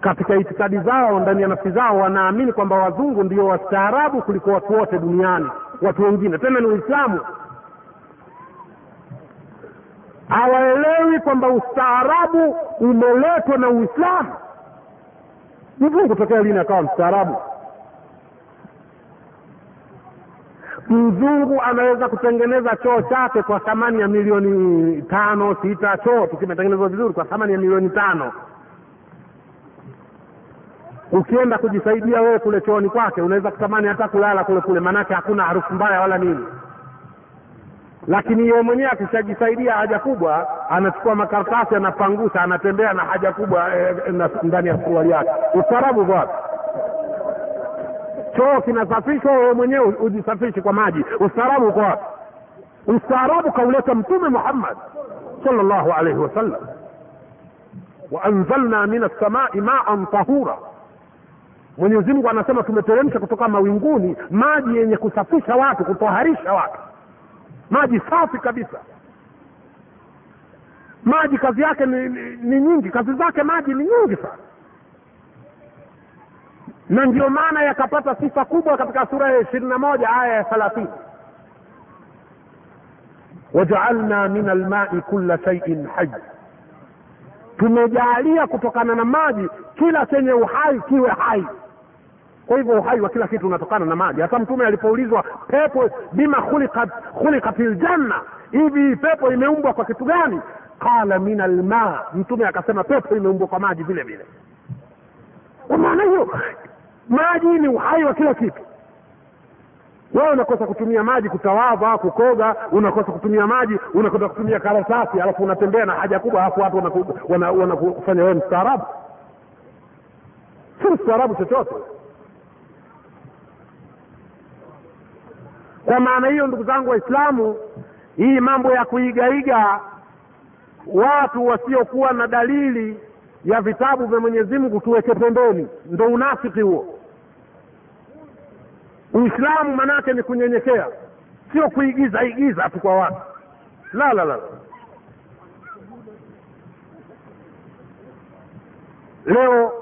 Katika itikadi zao ndani ya nafsi zao wanaamini kwamba wazungu ndio wastaarabu kuliko watu wote duniani watu wengine. Tena ni uislamu. Hawaelewi kwamba ustaarabu umeletwa na uislamu. Mzungu tokea lini akawa mstaarabu mzungu anaweza kutengeneza choo chake kwa thamani ya milioni tano sita choo tukimetengenezwa vizuri kwa thamani ya milioni tano. Ukienda kujisaidia wewe kule chooni kwake unaweza kutamani hata kulala kule kule maanake hakuna harufu mbaya wala nini. Lakini yeye mwenyewe akishajisaidia haja kubwa anachukua makaratasi anapangusa anatembea na haja kubwa eh, e, ndani ya suruali yake. Ustaarabu wapi choo kinasafishwa wewe mwenyewe ujisafishi kwa maji. Ustaarabu uko wapi? Ustaarabu kauleta mtume muhammad sallallahu alaihi wasallam. Waanzalna min assamai maan tahura. Mwenyezi mungu anasema tumeteremsha kutoka mawinguni maji yenye kusafisha watu kutoharisha watu. Maji safi kabisa. Maji kazi yake ni, ni, ni nyingi. Kazi zake maji ni nyingi sana na ndio maana yakapata sifa kubwa katika sura ya ishirini na moja aya ya thalathini. Wajaalna min almai kula shaiin hai tumejaalia kutokana na maji kila chenye uhai kiwe hai. Kwa hivyo uhai wa kila kitu unatokana na maji. Hata mtume alipoulizwa pepo bima khulikat, ljanna hivi pepo imeumbwa kwa kitu gani? Qala min alma mtume akasema pepo imeumbwa kwa maji vile vile. Kwa maana hiyo maji ni uhai wa kila kitu. Wewe unakosa kutumia maji kutawadha kukoga unakosa kutumia maji unakosa kutumia karatasi alafu unatembea na haja kubwa alafu watu wanakufanya wana, wana wewe mstaarabu. Si mstaarabu chochote. Kwa maana hiyo ndugu zangu waislamu hii mambo ya kuigaiga watu wasiokuwa na dalili ya vitabu vya mwenyezi mungu tuweke pembeni. Ndo unafiki huo uislamu maanaake ni kunyenyekea. Sio kuigiza igiza tu kwa watu. La la la. Leo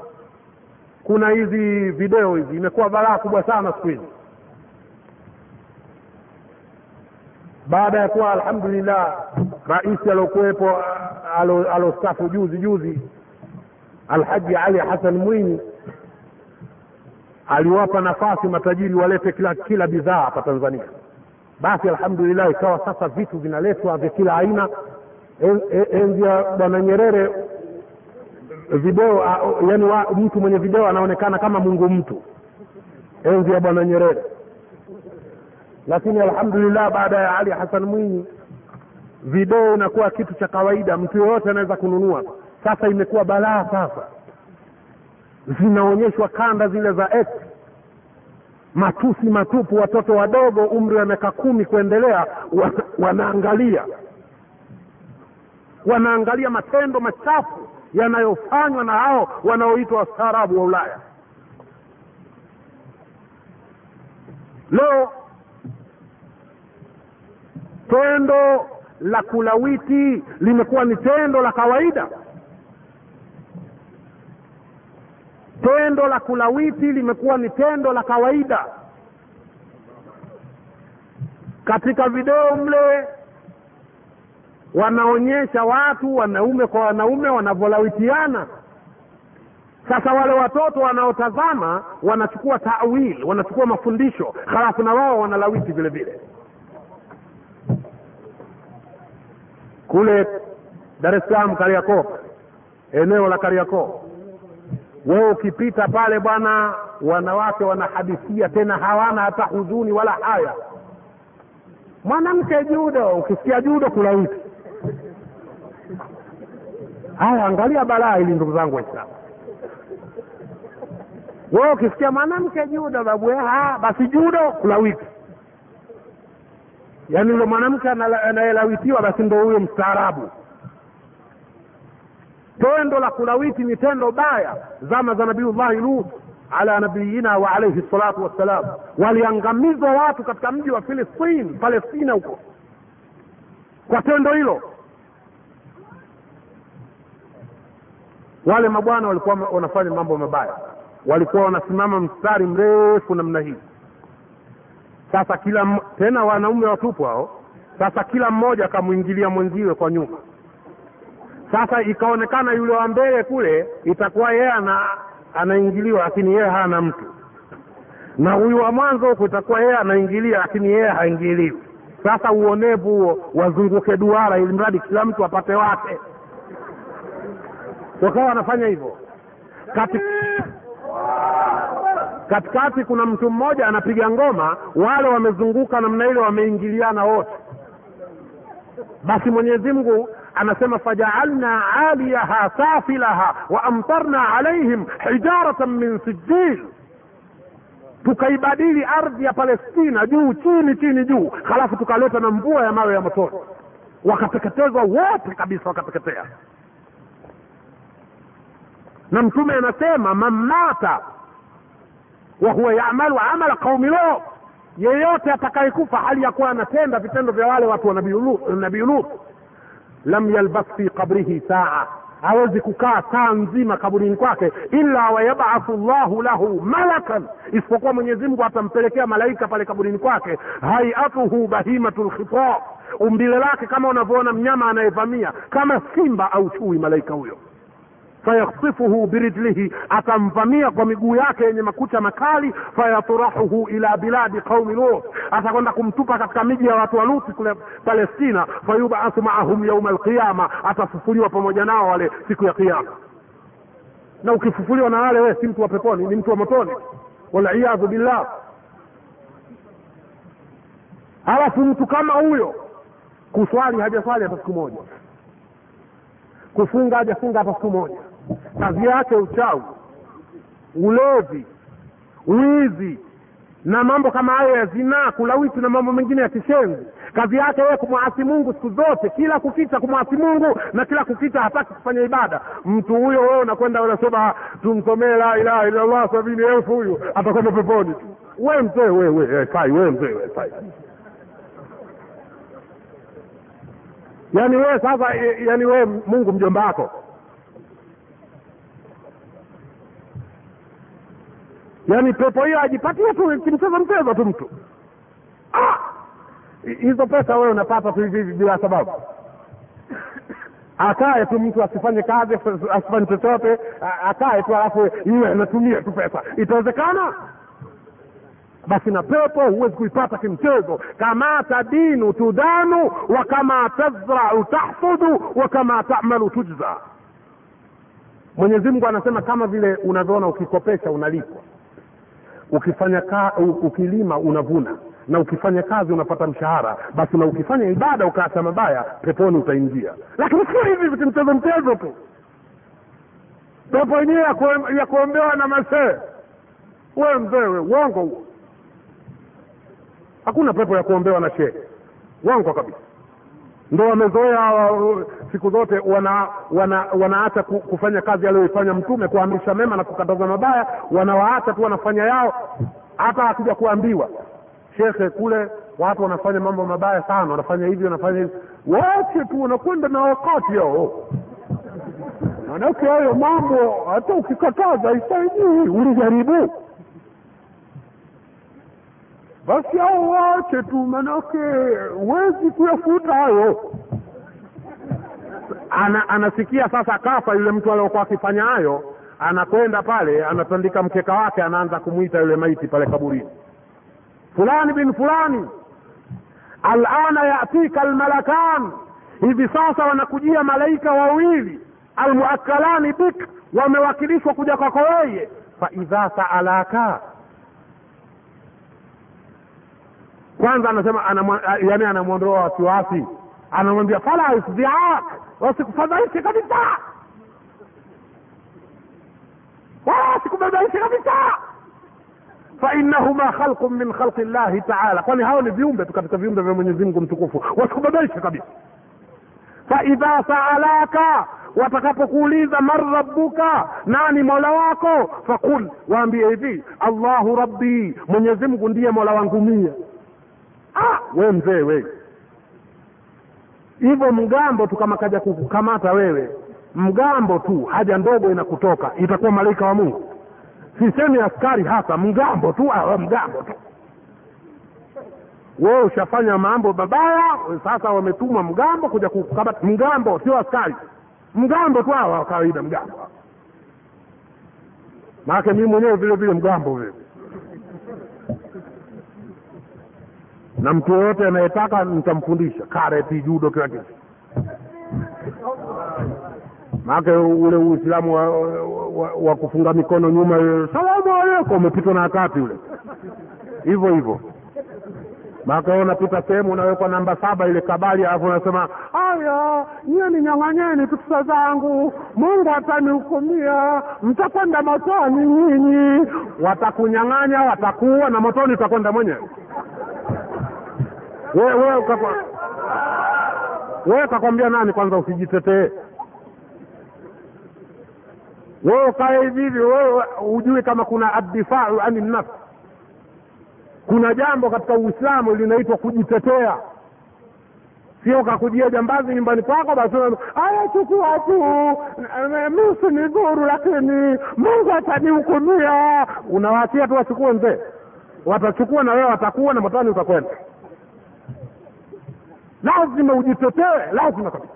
kuna hizi video hizi imekuwa balaa kubwa sana siku hizi. Baada ya kuwa alhamdulillah rais aliokuwepo alostafu juzi juzi alhaji ali hasan mwinyi aliwapa nafasi matajiri walete kila kila bidhaa hapa tanzania. Basi alhamdulillah ikawa sasa vitu vinaletwa vya kila aina. En- en- enzi ya bwana nyerere video yani mtu mwenye video anaonekana kama mungu mtu. Enzi ya bwana nyerere. Lakini alhamdulillah baada ya ali hasan mwinyi video inakuwa kitu cha kawaida. Mtu yoyote anaweza kununua. Sasa imekuwa balaa sasa zinaonyeshwa kanda zile za X. Matusi matupu watoto wadogo umri wa miaka kumi kuendelea wa, wanaangalia. Wanaangalia matendo machafu yanayofanywa na hao wanaoitwa wastaarabu wa ulaya. Leo tendo la kulawiti limekuwa ni tendo la kawaida tendo la kulawiti limekuwa ni tendo la kawaida. Katika video mle wanaonyesha watu wanaume kwa wanaume wanavyolawitiana sasa wale watoto wanaotazama wanachukua tawil wanachukua mafundisho halafu na wao wanalawiti vile vile. Kule dar es salaam kariakoo eneo la kariakoo wewe ukipita pale bwana wanawake wanahadithia tena hawana hata huzuni wala haya. Mwanamke judo ukisikia judo kulawiti haya angalia balaa hili ndugu zangu waislamu. Wewe ukisikia mwanamke judo babu basi judo kulawiti yaani ndo mwanamke anayelawitiwa basi ndo huyo mstaarabu tendo la kulawiti ni tendo baya. Zama za nabiullahi lut ala nabiyina wa alaihi salatu wassalam. Waliangamizwa watu katika mji wa filistini palestina huko. Kwa tendo hilo wale mabwana walikuwa wanafanya mambo mabaya. Walikuwa wanasimama mstari mrefu namna hii. Sasa kila tena wanaume watupu hao. Sasa kila mmoja akamwingilia mwenziwe kwa nyuma sasa ikaonekana yule wa mbele kule itakuwa yeye ana anaingiliwa lakini yeye hana mtu. Na huyu wa mwanzo huku itakuwa yeye anaingilia lakini yeye haingiliwi sasa uonevu huo wazunguke duara ili mradi kila mtu apate wake. Wakawa wanafanya hivyo. Kati... katikati kuna mtu mmoja anapiga ngoma wale wamezunguka namna ile wameingiliana wote. Basi mwenyezi mungu anasema fajaalna aliyaha safilaha wa amtarna alaihim hijaratan min sijil tukaibadili ardhi ya palestina juu chini chini juu halafu tukaleta na mvua ya mawe ya motoni. Wakateketezwa wote kabisa wakateketea. Na mtume anasema mamata wa huwa yamalu amala qaumi lo yeyote atakayekufa hali ya kuwa anatenda vitendo vya wale watu wa nabii lut lam yalbas fi qabrihi saa. Hawezi kukaa saa nzima kaburini kwake illa wayabathu llahu lahu malakan. Isipokuwa mwenyezi mungu atampelekea malaika pale kaburini kwake. Haiatuhu bahimatu lkhita umbile lake kama unavyoona mnyama anayevamia kama simba au chui malaika huyo fayakhsifuhu birijlihi atamvamia kwa miguu yake yenye makucha makali fayaturahuhu ila biladi qaumi lut. Atakwenda kumtupa katika miji ya watu wa luti kule palestina fayubathu maahum yauma alqiyama. Atafufuliwa pamoja nao wale siku ya kiama na ukifufuliwa na wale wee si mtu wa peponi ni mtu wa motoni. Waliyadhu billah. Halafu mtu kama huyo kuswali hajaswali hata siku moja kufunga hajafunga hata siku moja kazi yake uchawi ulevi wizi na mambo kama hayo ya zinaa kulawiti na mambo mengine ya kishenzi kazi yake yeye kumwasi mungu siku zote kila kukicha kumwasi mungu na kila kukicha hataki kufanya ibada mtu huyo wewe unakwenda unasema tumsomee la ilaha illallah sabini elfu huyu atakwenda peponi tu we mzee wewe fai we mzee we fai yaani wewe sasa yaani wewe mungu mjomba wako. Yaani pepo hiyo ajipatie tu kimchezo mchezo tu mtu. Ah! hizo pesa wewe unapata tu hivi hivi bila sababu. Akae tu mtu asifanye kazi asifanye chochote akae tu alafu iwe anatumia tu pesa. Itawezekana basi na pepo huwezi kuipata kimchezo. Kama tadinu tudanu wa kama tazrau tahfudu wa kama tamalu tujza. Mwenyezi mungu anasema kama vile unavyoona ukikopesha unalipwa. Ukifanya ka, ukilima unavuna. Na ukifanya kazi unapata mshahara. Basi na ukifanya ibada ukaacha mabaya peponi utaingia. Lakini sio hivi vikimchezo mchezo tu. Pepo yenyewe ya kuombewa na masee we mzee we uongo huo hakuna pepo ya kuombewa na shehe. Wangwa kabisa. Ndo wamezoea siku zote wana wana wanaacha kufanya kazi aliyoifanya mtume kuamrisha mema na kukataza mabaya. Wanawaacha tu wanafanya yao. Hata akija kuambiwa shekhe kule watu wanafanya mambo mabaya sana wanafanya hivi wanafanya hivi. Waache tu wanakwenda na wakati yao manake hayo mambo hata ukikataza isaidii ulijaribu basi hao waache tu manake huwezi kuyafuta hayo. Ana, anasikia sasa kafa yule mtu aliokuwa akifanya hayo anakwenda pale anatandika mkeka wake anaanza kumwita yule maiti pale kaburini. Fulani bin fulani alana yatika almalakan. Hivi sasa wanakujia malaika wawili almuakalani bik wamewakilishwa kuja kwako weye faidha saalaka kwanza anasema yani anamwondoa wasiwasi. Anamwambia fala isdiak wasikufadhaishe kabisa. Wala wasikubadhaishe kabisa. Fainahuma khalqun min khalqi llahi taala. Kwani hao ni viumbe tu katika viumbe vya mwenyezi mungu mtukufu? Wasikubadhaishe kabisa. Faidha saalaka watakapokuuliza man rabbuka nani mola wako? Fakul waambie hivi allahu rabbi mwenyezi mungu ndiye mola wangu mia ah, we mzee we hivyo mgambo tu kama kaja kukukamata wewe mgambo tu haja ndogo inakutoka itakuwa malaika wa mungu. Sisemi askari hasa mgambo tu awa mgambo tu. Wewe ushafanya mambo mabaya sasa wametumwa mgambo kuja kukamata mgambo sio askari. Mgambo tu awa wa kawaida mgambo. Maanake mii mwenyewe vile vile mgambo vile na mtu yoyote anayetaka nitamfundisha. Karate judo kila kitu maake ule uislamu wa, wa, wa, kufunga mikono nyuma salamu alaikum umepitwa na wakati ule. Hivyo hivyo. Maake unapita sehemu unawekwa namba saba ile kabali alafu unasema aya niye ni nyang'anyeni pesa zangu. Mungu atanihukumia. Mtakwenda motoni nyinyi. Watakunyang'anya watakuwa na motoni utakwenda mwenyewe wewe wewe ukakwa wewe kakwambia nani kwanza usijitetee? Wewe ukae hivi hivi wewe hujui kama kuna addifau ani nafsi kuna jambo katika uislamu linaitwa kujitetea. Sio kakujia jambazi nyumbani kwako basi aya chukua misi ni dhuru lakini mungu atanihukumia. Unawaachia tu wachukue mzee. Watachukua na wewe watakuwa na motani utakwenda lazima ujitetee lazima kabisa.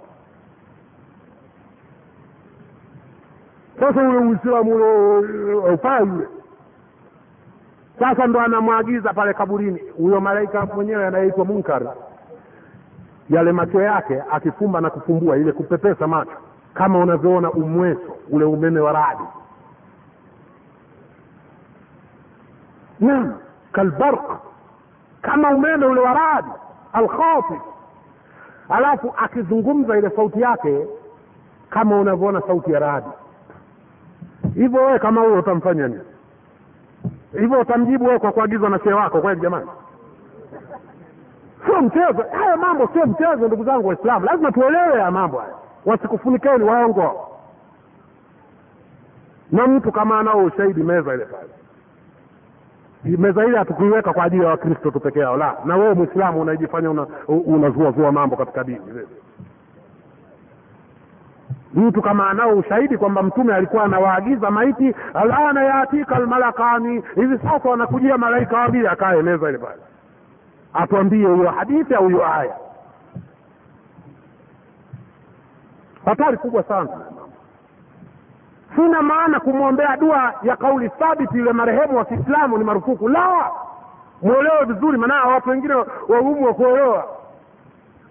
Sasa ule uislamu ule aufai ule. Sasa ndo anamwagiza pale kaburini. Huyo malaika mwenyewe anayeitwa munkar yale macho yake akifumba na kufumbua ile kupepesa macho kama unavyoona umweso ule umeme wa radi. Naam kalbarq kama umeme ule wa radi alkhafif alafu akizungumza ile sauti yake kama unavyoona sauti ya radi. Hivyo wewe kama huyo utamfanya nini? Hivyo utamjibu wewe kwa kuagizwa na shee wako kweli jamani? Sio mchezo. Haya mambo sio mchezo ndugu zangu waislamu. Lazima tuelewe haya mambo haya. Wasikufunikeni waongo. Na mtu kama anao ushahidi meza ile pale meza ile hatukuiweka kwa ajili ya wakristo tu peke yao la na wewe mwislamu unajifanya unazuazua una mambo katika dini mtu kama anao ushahidi kwamba mtume alikuwa anawaagiza maiti alana yatika almalakani hivi sasa wanakujia malaika wawili akae meza ile pale. Atuambie huyo hadithi au huyo aya. Hatari kubwa sana sina maana kumwombea dua ya kauli thabiti yule marehemu wa kiislamu ni marufuku. La mwelewe vizuri maanaa watu wengine wagumu wa kuelewa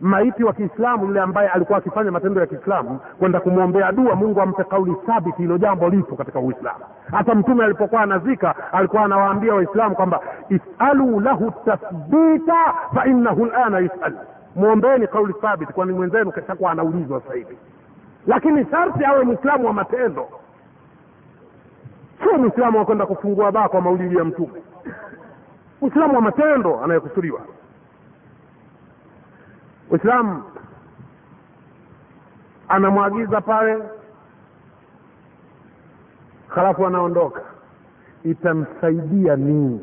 maiti wa kiislamu yule ambaye alikuwa akifanya matendo ya kiislamu kwenda kumwombea dua mungu ampe kauli thabiti hilo jambo lipo katika uislamu. Hata mtume alipokuwa anazika alikuwa anawaambia waislamu kwamba isalu lahu tathbita fa innahu lana yusal. Mwombeeni kauli thabiti kwani mwenzenu keshakuwa anaulizwa hivi. Lakini sharti awe mwislamu wa matendo sio mwislamu wa kufungua baa kwa maulidi ya mtume. Uislamu wa matendo anayekusudiwa uislamu anamwagiza pale halafu anaondoka. Itamsaidia nini?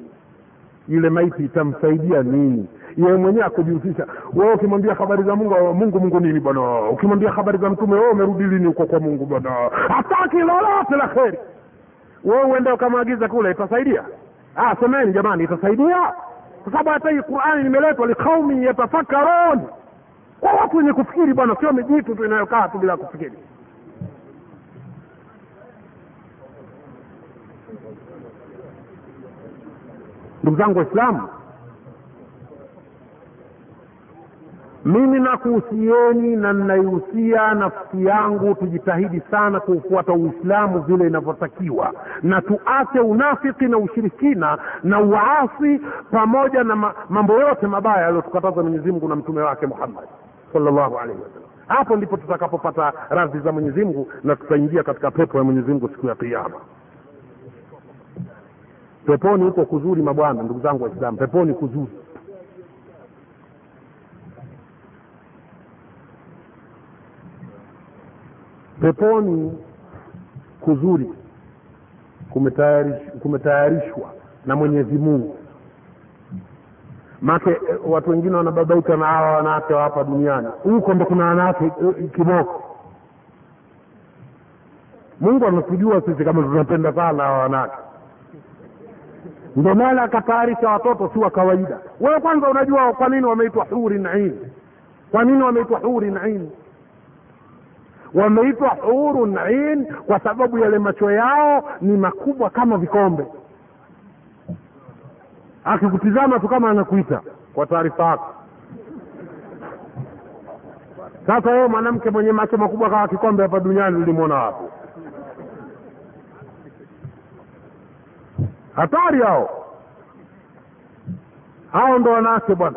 Yule maiti itamsaidia nini? Yeye mwenyewe akujihusisha. Wewe ukimwambia habari za mungu mungu mungu nini bwana? Ukimwambia habari za mtume wewe umerudi lini huko kwa mungu bwana? Hataki lolote la kheri wewe uende ukamwagiza kule itasaidia? Ah semeni jamani itasaidia. Kwa sababu hata hii qurani limeletwa liqaumi yatafakarun kwa watu wenye kufikiri bwana sio mijitu tu inayokaa tu bila kufikiri. Ndugu zangu waislamu mimi nakuhusieni na ninaihusia nafsi yangu tujitahidi sana kuufuata uislamu vile inavyotakiwa na tuache unafiki na ushirikina na uasi pamoja na ma, mambo yote mabaya yaliyotukataza mwenyezimungu na mtume wake muhammad salllahu alaihi wasallam. Hapo ndipo tutakapopata radhi za mwenyezimungu na tutaingia katika pepo ya mwenyezimungu siku ya kiama peponi huko kuzuri mabwana ndugu zangu waislamu peponi kuzuri peponi kuzuri kumetayarishwa na mwenyezi mungu. Make watu wengine wanababaika na hawa wanawake wa hapa duniani. Huko ndo kuna wanawake kiboko. Mungu anatujua sisi kama tunapenda sana hawa wanawake. Ndo maana akatayarisha watoto si wa kawaida. Wewe kwanza unajua kwa nini wameitwa hurin nain kwa nini wameitwa hurin nain wameitwa hurun ain kwa sababu yale macho yao ni makubwa kama vikombe. Akikutizama tu kama anakuita kwa taarifa yako. Sasa wewe mwanamke mwenye macho makubwa kama kikombe hapa duniani ulimwona wapi? Hatari hao. Hao ndo wanawake bwana.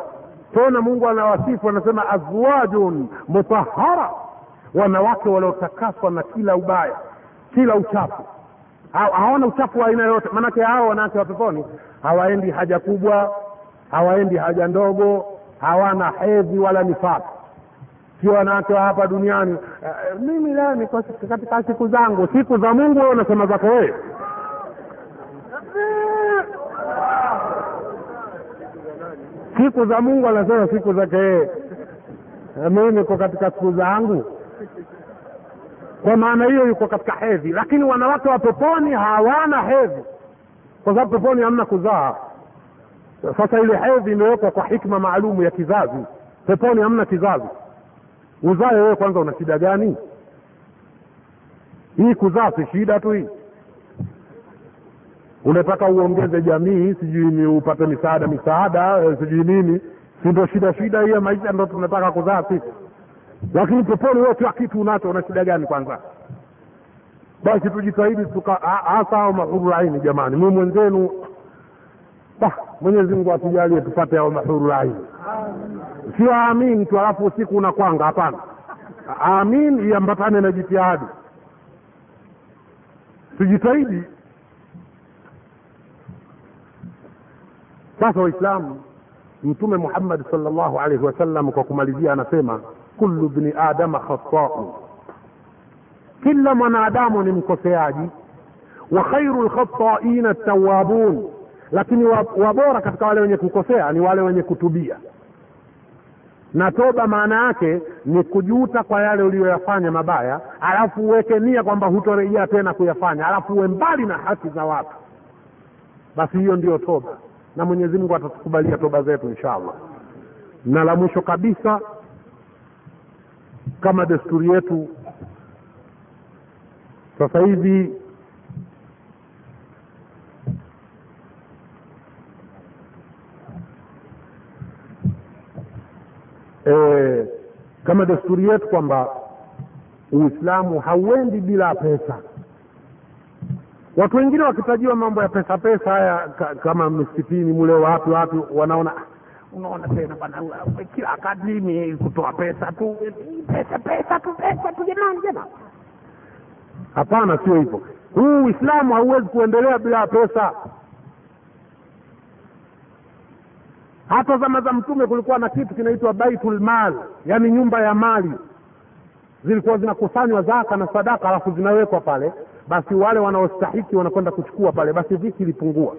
Tena mungu anawasifu anasema azwajun mutahara wanawake waliotakaswa na kila ubaya kila uchafu. Ha- hawana uchafu wa aina yoyote. Maanake hao wanawake wa peponi hawaendi haja kubwa hawaendi haja ndogo hawana hedhi wala nifasi sio wanawake wa hapa duniani uh, mimi leo niko katika siku zangu siku za mungu wewe unasema zako wewe. Siku za mungu anasema siku zake yeye. Na mimi niko katika siku zangu kwa maana hiyo yuko katika hedhi. Lakini wanawake wa peponi hawana hedhi. Kwa sababu peponi hamna kuzaa. Sasa ile hedhi imewekwa kwa hikma maalumu ya kizazi. Peponi hamna kizazi. Uzae wewe kwanza una shida gani? Hii kuzaa si shida tu hii. Unataka uongeze jamii sijui ni upate misaada misaada eh, sijui nini. Si ndo shida shida hii ya maisha ndo tunataka kuzaa sisi lakini peponi wewe kila kitu unacho una shida gani kwanza? Basi tujitahidi hasa hao mahurulaini jamani. Mi mwenzenu. Mwenyezi atujalie tupate hao mahurulaini sio amin tu alafu usiku unakwanga hapana. Amin iambatane na jitihadi. Tujitahidi. Sasa waislamu mtume muhammad salllahu alaihi wasallam kwa kumalizia anasema kullu bni adama khatau kila mwanadamu ni mkoseaji. Wa khairu lkhataina tawabun lakini wabora katika wale wenye kukosea ni wale wenye kutubia. Na toba maana yake ni kujuta kwa yale uliyoyafanya mabaya alafu uweke nia kwamba hutorejea tena kuyafanya alafu uwe mbali na haki za watu. Basi hiyo ndiyo toba. Na mwenyezi mungu atatukubalia toba zetu insha allah. Na la mwisho kabisa kama desturi yetu. Sasa hivi e, kama desturi yetu kwamba uislamu hauendi bila pesa. Watu wengine wakitajiwa mambo ya pesa pesa haya ka, kama misikitini mule wapi wapi wanaona "Ah, unaona tena bwana, kila kadimi kutoa pesa tu. Pesa pesa tu pesa tu jamani jamani. Hapana sio hivyo. Huu uislamu hauwezi kuendelea bila pesa. Hata zama za mtume kulikuwa na kitu kinaitwa baitul mal yaani nyumba ya mali. Zilikuwa zinakusanywa zaka na sadaka alafu zinawekwa pale. Basi wale wanaostahiki wanakwenda kuchukua pale basi viki ilipungua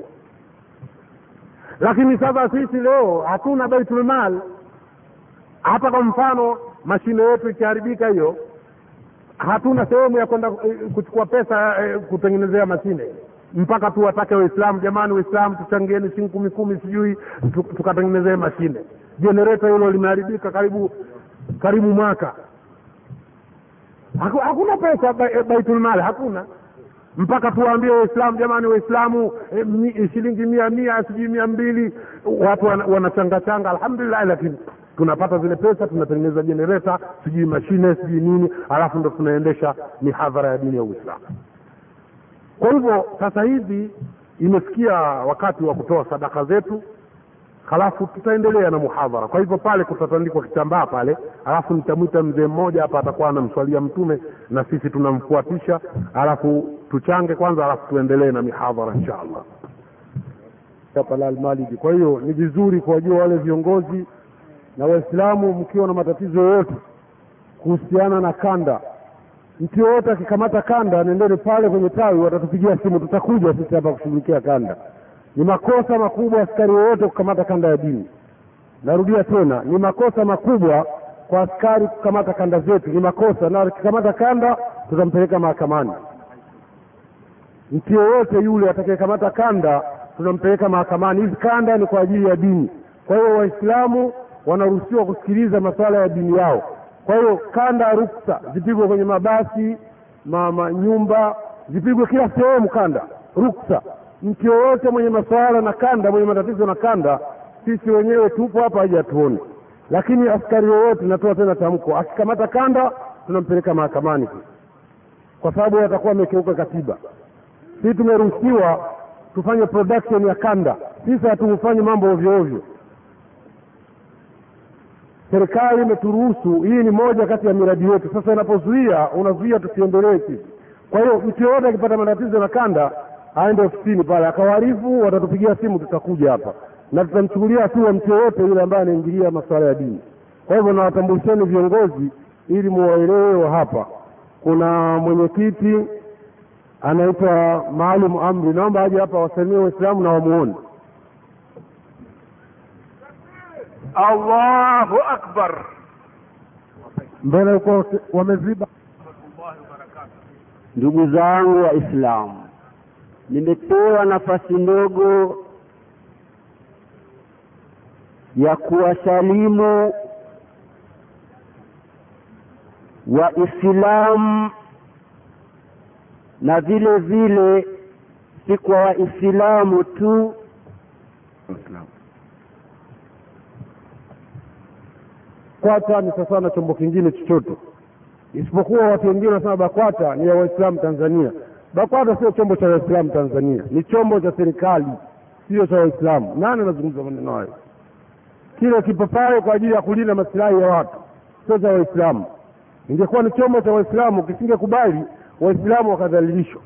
lakini sasa sisi leo hatuna baitulmal. hata kwa mfano mashine yetu ikiharibika hiyo hatuna sehemu ya kwenda eh, kuchukua pesa eh, kutengenezea mashine. Mpaka tu watake waislamu jamani waislamu tuchangieni shilingi kumi kumi sijui tu- tukatengenezee mashine. Jenereta hilo limeharibika karibu karibu mwaka. Haku- hakuna pesa ba- eh, hakuna mpaka tuwaambie waislamu jamani waislamu mi- shilingi mia mia sijui mia mbili. Watu wana- wanachangachanga alhamdulillah lakini tunapata zile pesa tunatengeneza jenereta sijui mashine sijui nini alafu ndo tunaendesha mihadhara ya dini ya uislamu. Kwa hivyo sasa hivi imefikia wakati wa kutoa sadaka zetu halafu tutaendelea na muhadhara. Kwa hivyo pale kutatandikwa kitambaa pale alafu nitamwita mzee mmoja hapa atakuwa anamswalia mtume na sisi tunamfuatisha alafu tuchange kwanza alafu tuendelee na mihadhara insha allah Kwa hiyo ni vizuri kuwajua wale viongozi na Waislamu, mkiwa na matatizo yoyote kuhusiana na kanda, mtu yoyote akikamata kanda, nendeni pale kwenye tawi, watatupigia simu, tutakuja sisi hapa kushughulikia kanda. Ni makosa makubwa askari yoyote kukamata kanda ya dini. Narudia tena, ni makosa makubwa kwa askari kukamata kanda zetu, ni makosa, na akikamata kanda tutampeleka mahakamani mtu yeyote yule atakayekamata kanda tunampeleka mahakamani. Hizi kanda ni kwa ajili ya dini. Kwa hiyo Waislamu wanaruhusiwa kusikiliza masuala ya dini yao, kwa hiyo kanda ruksa zipigwe kwenye mabasi ma, ma nyumba zipigwe kila sehemu kanda ruksa. Mtu yoyote mwenye masuala na kanda mwenye matatizo na kanda sisi wenyewe tupo hapa haja tuone lakini askari yoyote natoa tena tamko akikamata kanda tunampeleka mahakamani. Kwa sababu atakuwa amekeuka katiba sisi tumeruhusiwa tufanye production ya kanda. Sisi hatufanyi mambo ovyo ovyo. Serikali imeturuhusu. Hii ni moja kati ya miradi yetu. Sasa inapozuia unazuia tusiendelee sisi. Kwa hiyo mtu yoyote akipata matatizo na kanda aende ofisini pale. Akawaarifu watatupigia simu tutakuja hapa. Na tutamchukulia hatua mtu yoyote yule ambaye anaingilia masuala ya dini. Kwa hivyo nawatambulisheni viongozi ili muwaelewe hapa. Kuna mwenyekiti anaitwa Maalim amri. Naomba aje hapa wasalimie waislamu na wamuone. Allahu akbar. Mbele uko wameziba. Ndugu zangu Waislamu, nimepewa nafasi ndogo ya kuwasalimu Waislamu na vile vile si kwa Waislamu tu. Kwata ni sawasawa na chombo kingine chochote. Isipokuwa watu wengine wanasema bakwata ni ya waislamu tanzania. Bakwata sio chombo cha waislamu tanzania. Ni chombo cha serikali sio cha waislamu. Nani anazungumza maneno hayo? Kile kipapayo kwa ajili ya kulinda masilahi ya watu sio cha waislamu. Ingekuwa ni chombo cha waislamu kisingekubali waislamu wakadhalilishwa.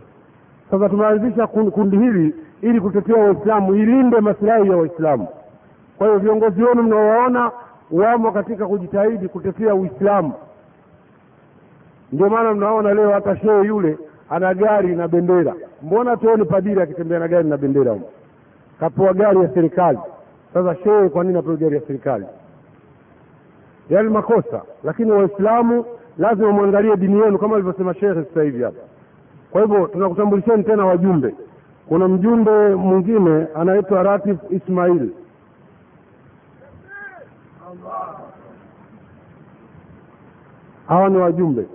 Sasa tumeanzisha kundi hili ili kutetea waislamu ilinde masilahi ya waislamu. Kwa hiyo viongozi wenu mnaowaona wamo katika kujitahidi kutetea uislamu. Ndio maana mnaona leo hata shehe yule ana gari na bendera. Mbona tuoni padiri akitembea na gari na bendera huko? Kapewa gari ya serikali. Sasa shehe kwa nini apewe gari ya serikali? Yaani makosa. Lakini waislamu lazima mwangalie dini yenu kama alivyosema shekhe sasa hivi hapa. Kwa hivyo tunakutambulisheni tena wajumbe. Kuna mjumbe mwingine anaitwa ratif ismail. Hawa ni wajumbe.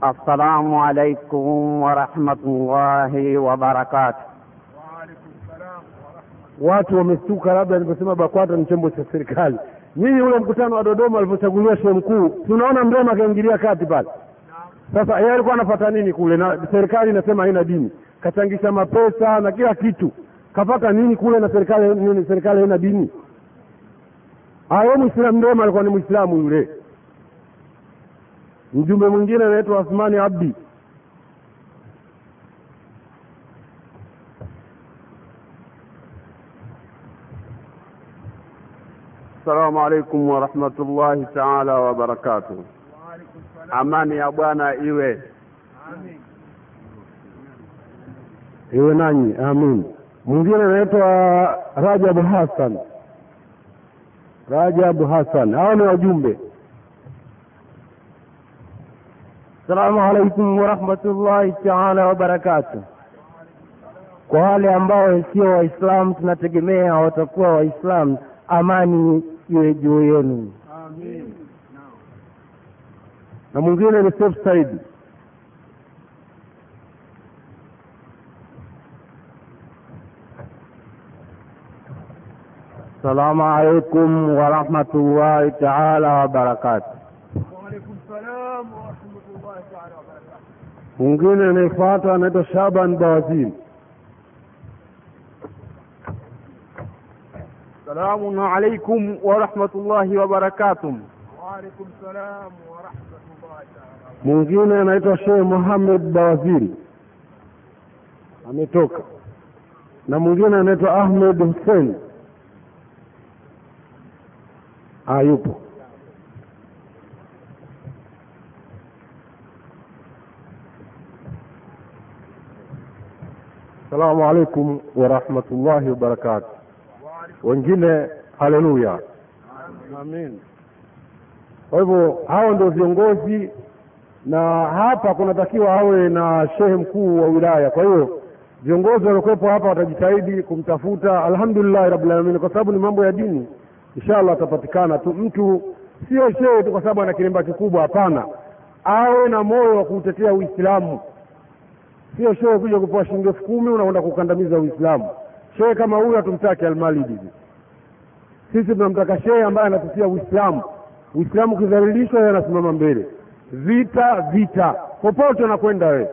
Assalamu alaikum warahmatullahi wabarakatuh. Watu wamestuka labda nilivyosema bakwata ni chombo cha serikali. Nyinyi ule mkutano wa dodoma alivyochaguliwa shehe mkuu tunaona mrema akaingilia kati pale. Sasa yeye alikuwa anafata nini kule? Na serikali inasema haina dini. Kachangisha mapesa na kila kitu. Kapata nini kule na serikali nini serikali haina dini? Ayo mwislamu mrema alikuwa ni mwislamu yule. Mjumbe mwingine anaitwa Athmani Abdi Assalamu alaikum warahmatullahi taala wabarakatuh. Amani ya Bwana iwe. Iwe nanyi amin. Mwingine anaitwa Rajabu Hassan. Rajabu Hassan. Hao ni wajumbe. Assalamu alaikum warahmatullahi taala wabarakatuh. Kwa wale ambao sio Waislamu, tunategemea watakuwa Waislamu, amani iwe juu yenu na mwingine ni safe side السلام عليكم ورحمة الله تعالى وبركاته. وعليكم السلام ورحمة الله تعالى وبركاته. ممكن أن الفاتحة أنا شابا بازيل. Assalamu alaikum warahmatullahi wabarakatuh. mwingine anaitwa Sheikh Muhammad Bawaziri. Ametoka. Na mwingine anaitwa Ahmed Hussein. Ayupo yupo. Assalamu alaikum warahmatullahi wabarakatuh wengine haleluya. Amin kwa hivyo hao ndio viongozi na hapa kunatakiwa awe na shehe mkuu wa wilaya. Kwa hiyo viongozi waliokuwepo hapa watajitahidi kumtafuta alhamdulillahi rabilalamin kwa sababu ni mambo ya dini. Inshallah atapatikana tu. Mtu sio shehe tu kwa sababu ana kilemba kikubwa hapana. Awe na moyo wa kuutetea uislamu. Sio shehe kuja kupewa shilingi elfu kumi unakwenda kukandamiza uislamu shehe kama huyu hatumtaki almalidi sisi tunamtaka shehe ambaye anatutia uislamu. Uislamu ukidhalilishwa yeye anasimama mbele. Vita vita. Popote anakwenda wewe.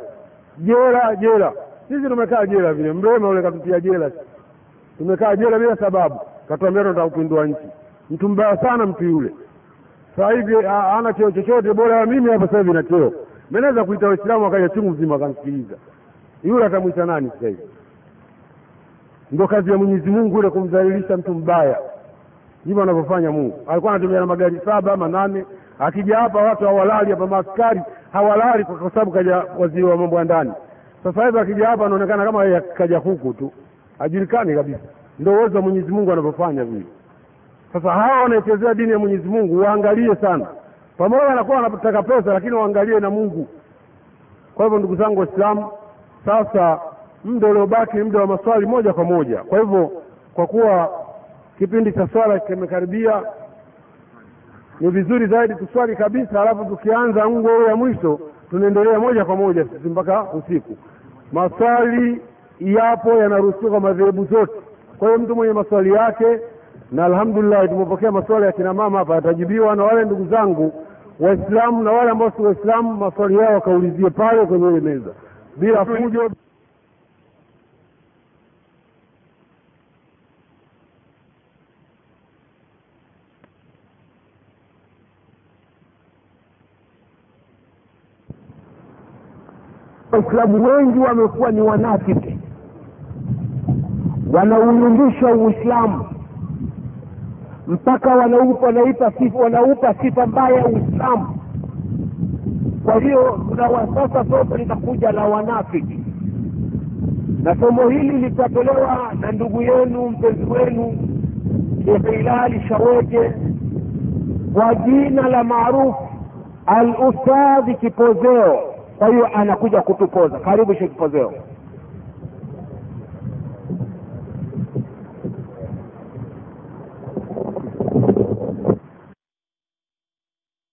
Jela jela. Sisi tumekaa jela vile. Mrema ule katutia jela. Tumekaa jela bila sababu. Katuambia tunataka kupindua nchi. Mtu mbaya sana mtu yule. Sasa hivi hana cheo chochote. Bora ya mimi hapa sasa hivi na cheo. Mimi naweza kuita waislamu wakaja chungu mzima akamsikiliza yule atamwita nani sasa hivi ndio kazi ya mwenyezi mungu ile kumdhalilisha mtu mbaya. Ndivyo anavyofanya mungu. Alikuwa anatumia na magari saba ama nane akija hapa watu hawalali hapa maaskari hawalali kwa sababu kaja waziri wa mambo ya ndani. Sasa hivi akija hapa anaonekana kama kaja huku tu. Hajulikani kabisa. Ndio uwezo wa mwenyezi mungu anavyofanya vile. Sasa hawa wanaechezea dini ya mwenyezi mungu waangalie sana. Pamoja wanakuwa wanataka pesa lakini waangalie na mungu. Kwa hivyo ndugu zangu waislamu sasa muda uliobaki ni muda wa maswali moja kwa moja. Kwa hivyo kwa kuwa kipindi cha swala kimekaribia ni vizuri zaidi tuswali kabisa alafu tukianza ngo ya mwisho tunaendelea moja kwa moja sisi mpaka usiku. Maswali yapo yanaruhusiwa kwa madhehebu zote. Kwa hiyo mtu mwenye maswali yake na alhamdulillah tumepokea maswali ya kina mama hapa yatajibiwa na wale ndugu zangu waislamu na wale ambao si waislamu maswali yao wakaulizie pale kwenye ile meza. Bila fujo waislamu wengi wamekuwa ni wanafiki. Wanauyumbisha uislamu. Mpaka wanaupa sifa wanaupa sifa mbaya uislamu. Kwa hiyo tuna sasa somo linakuja la wanafiki. Na somo hili litatolewa na ndugu yenu mpenzi wenu shekhe hilali shaweke kwa jina la maarufu al ustadhi kipozeo kwa hiyo anakuja kutupoza. Karibu shekhe kipozeo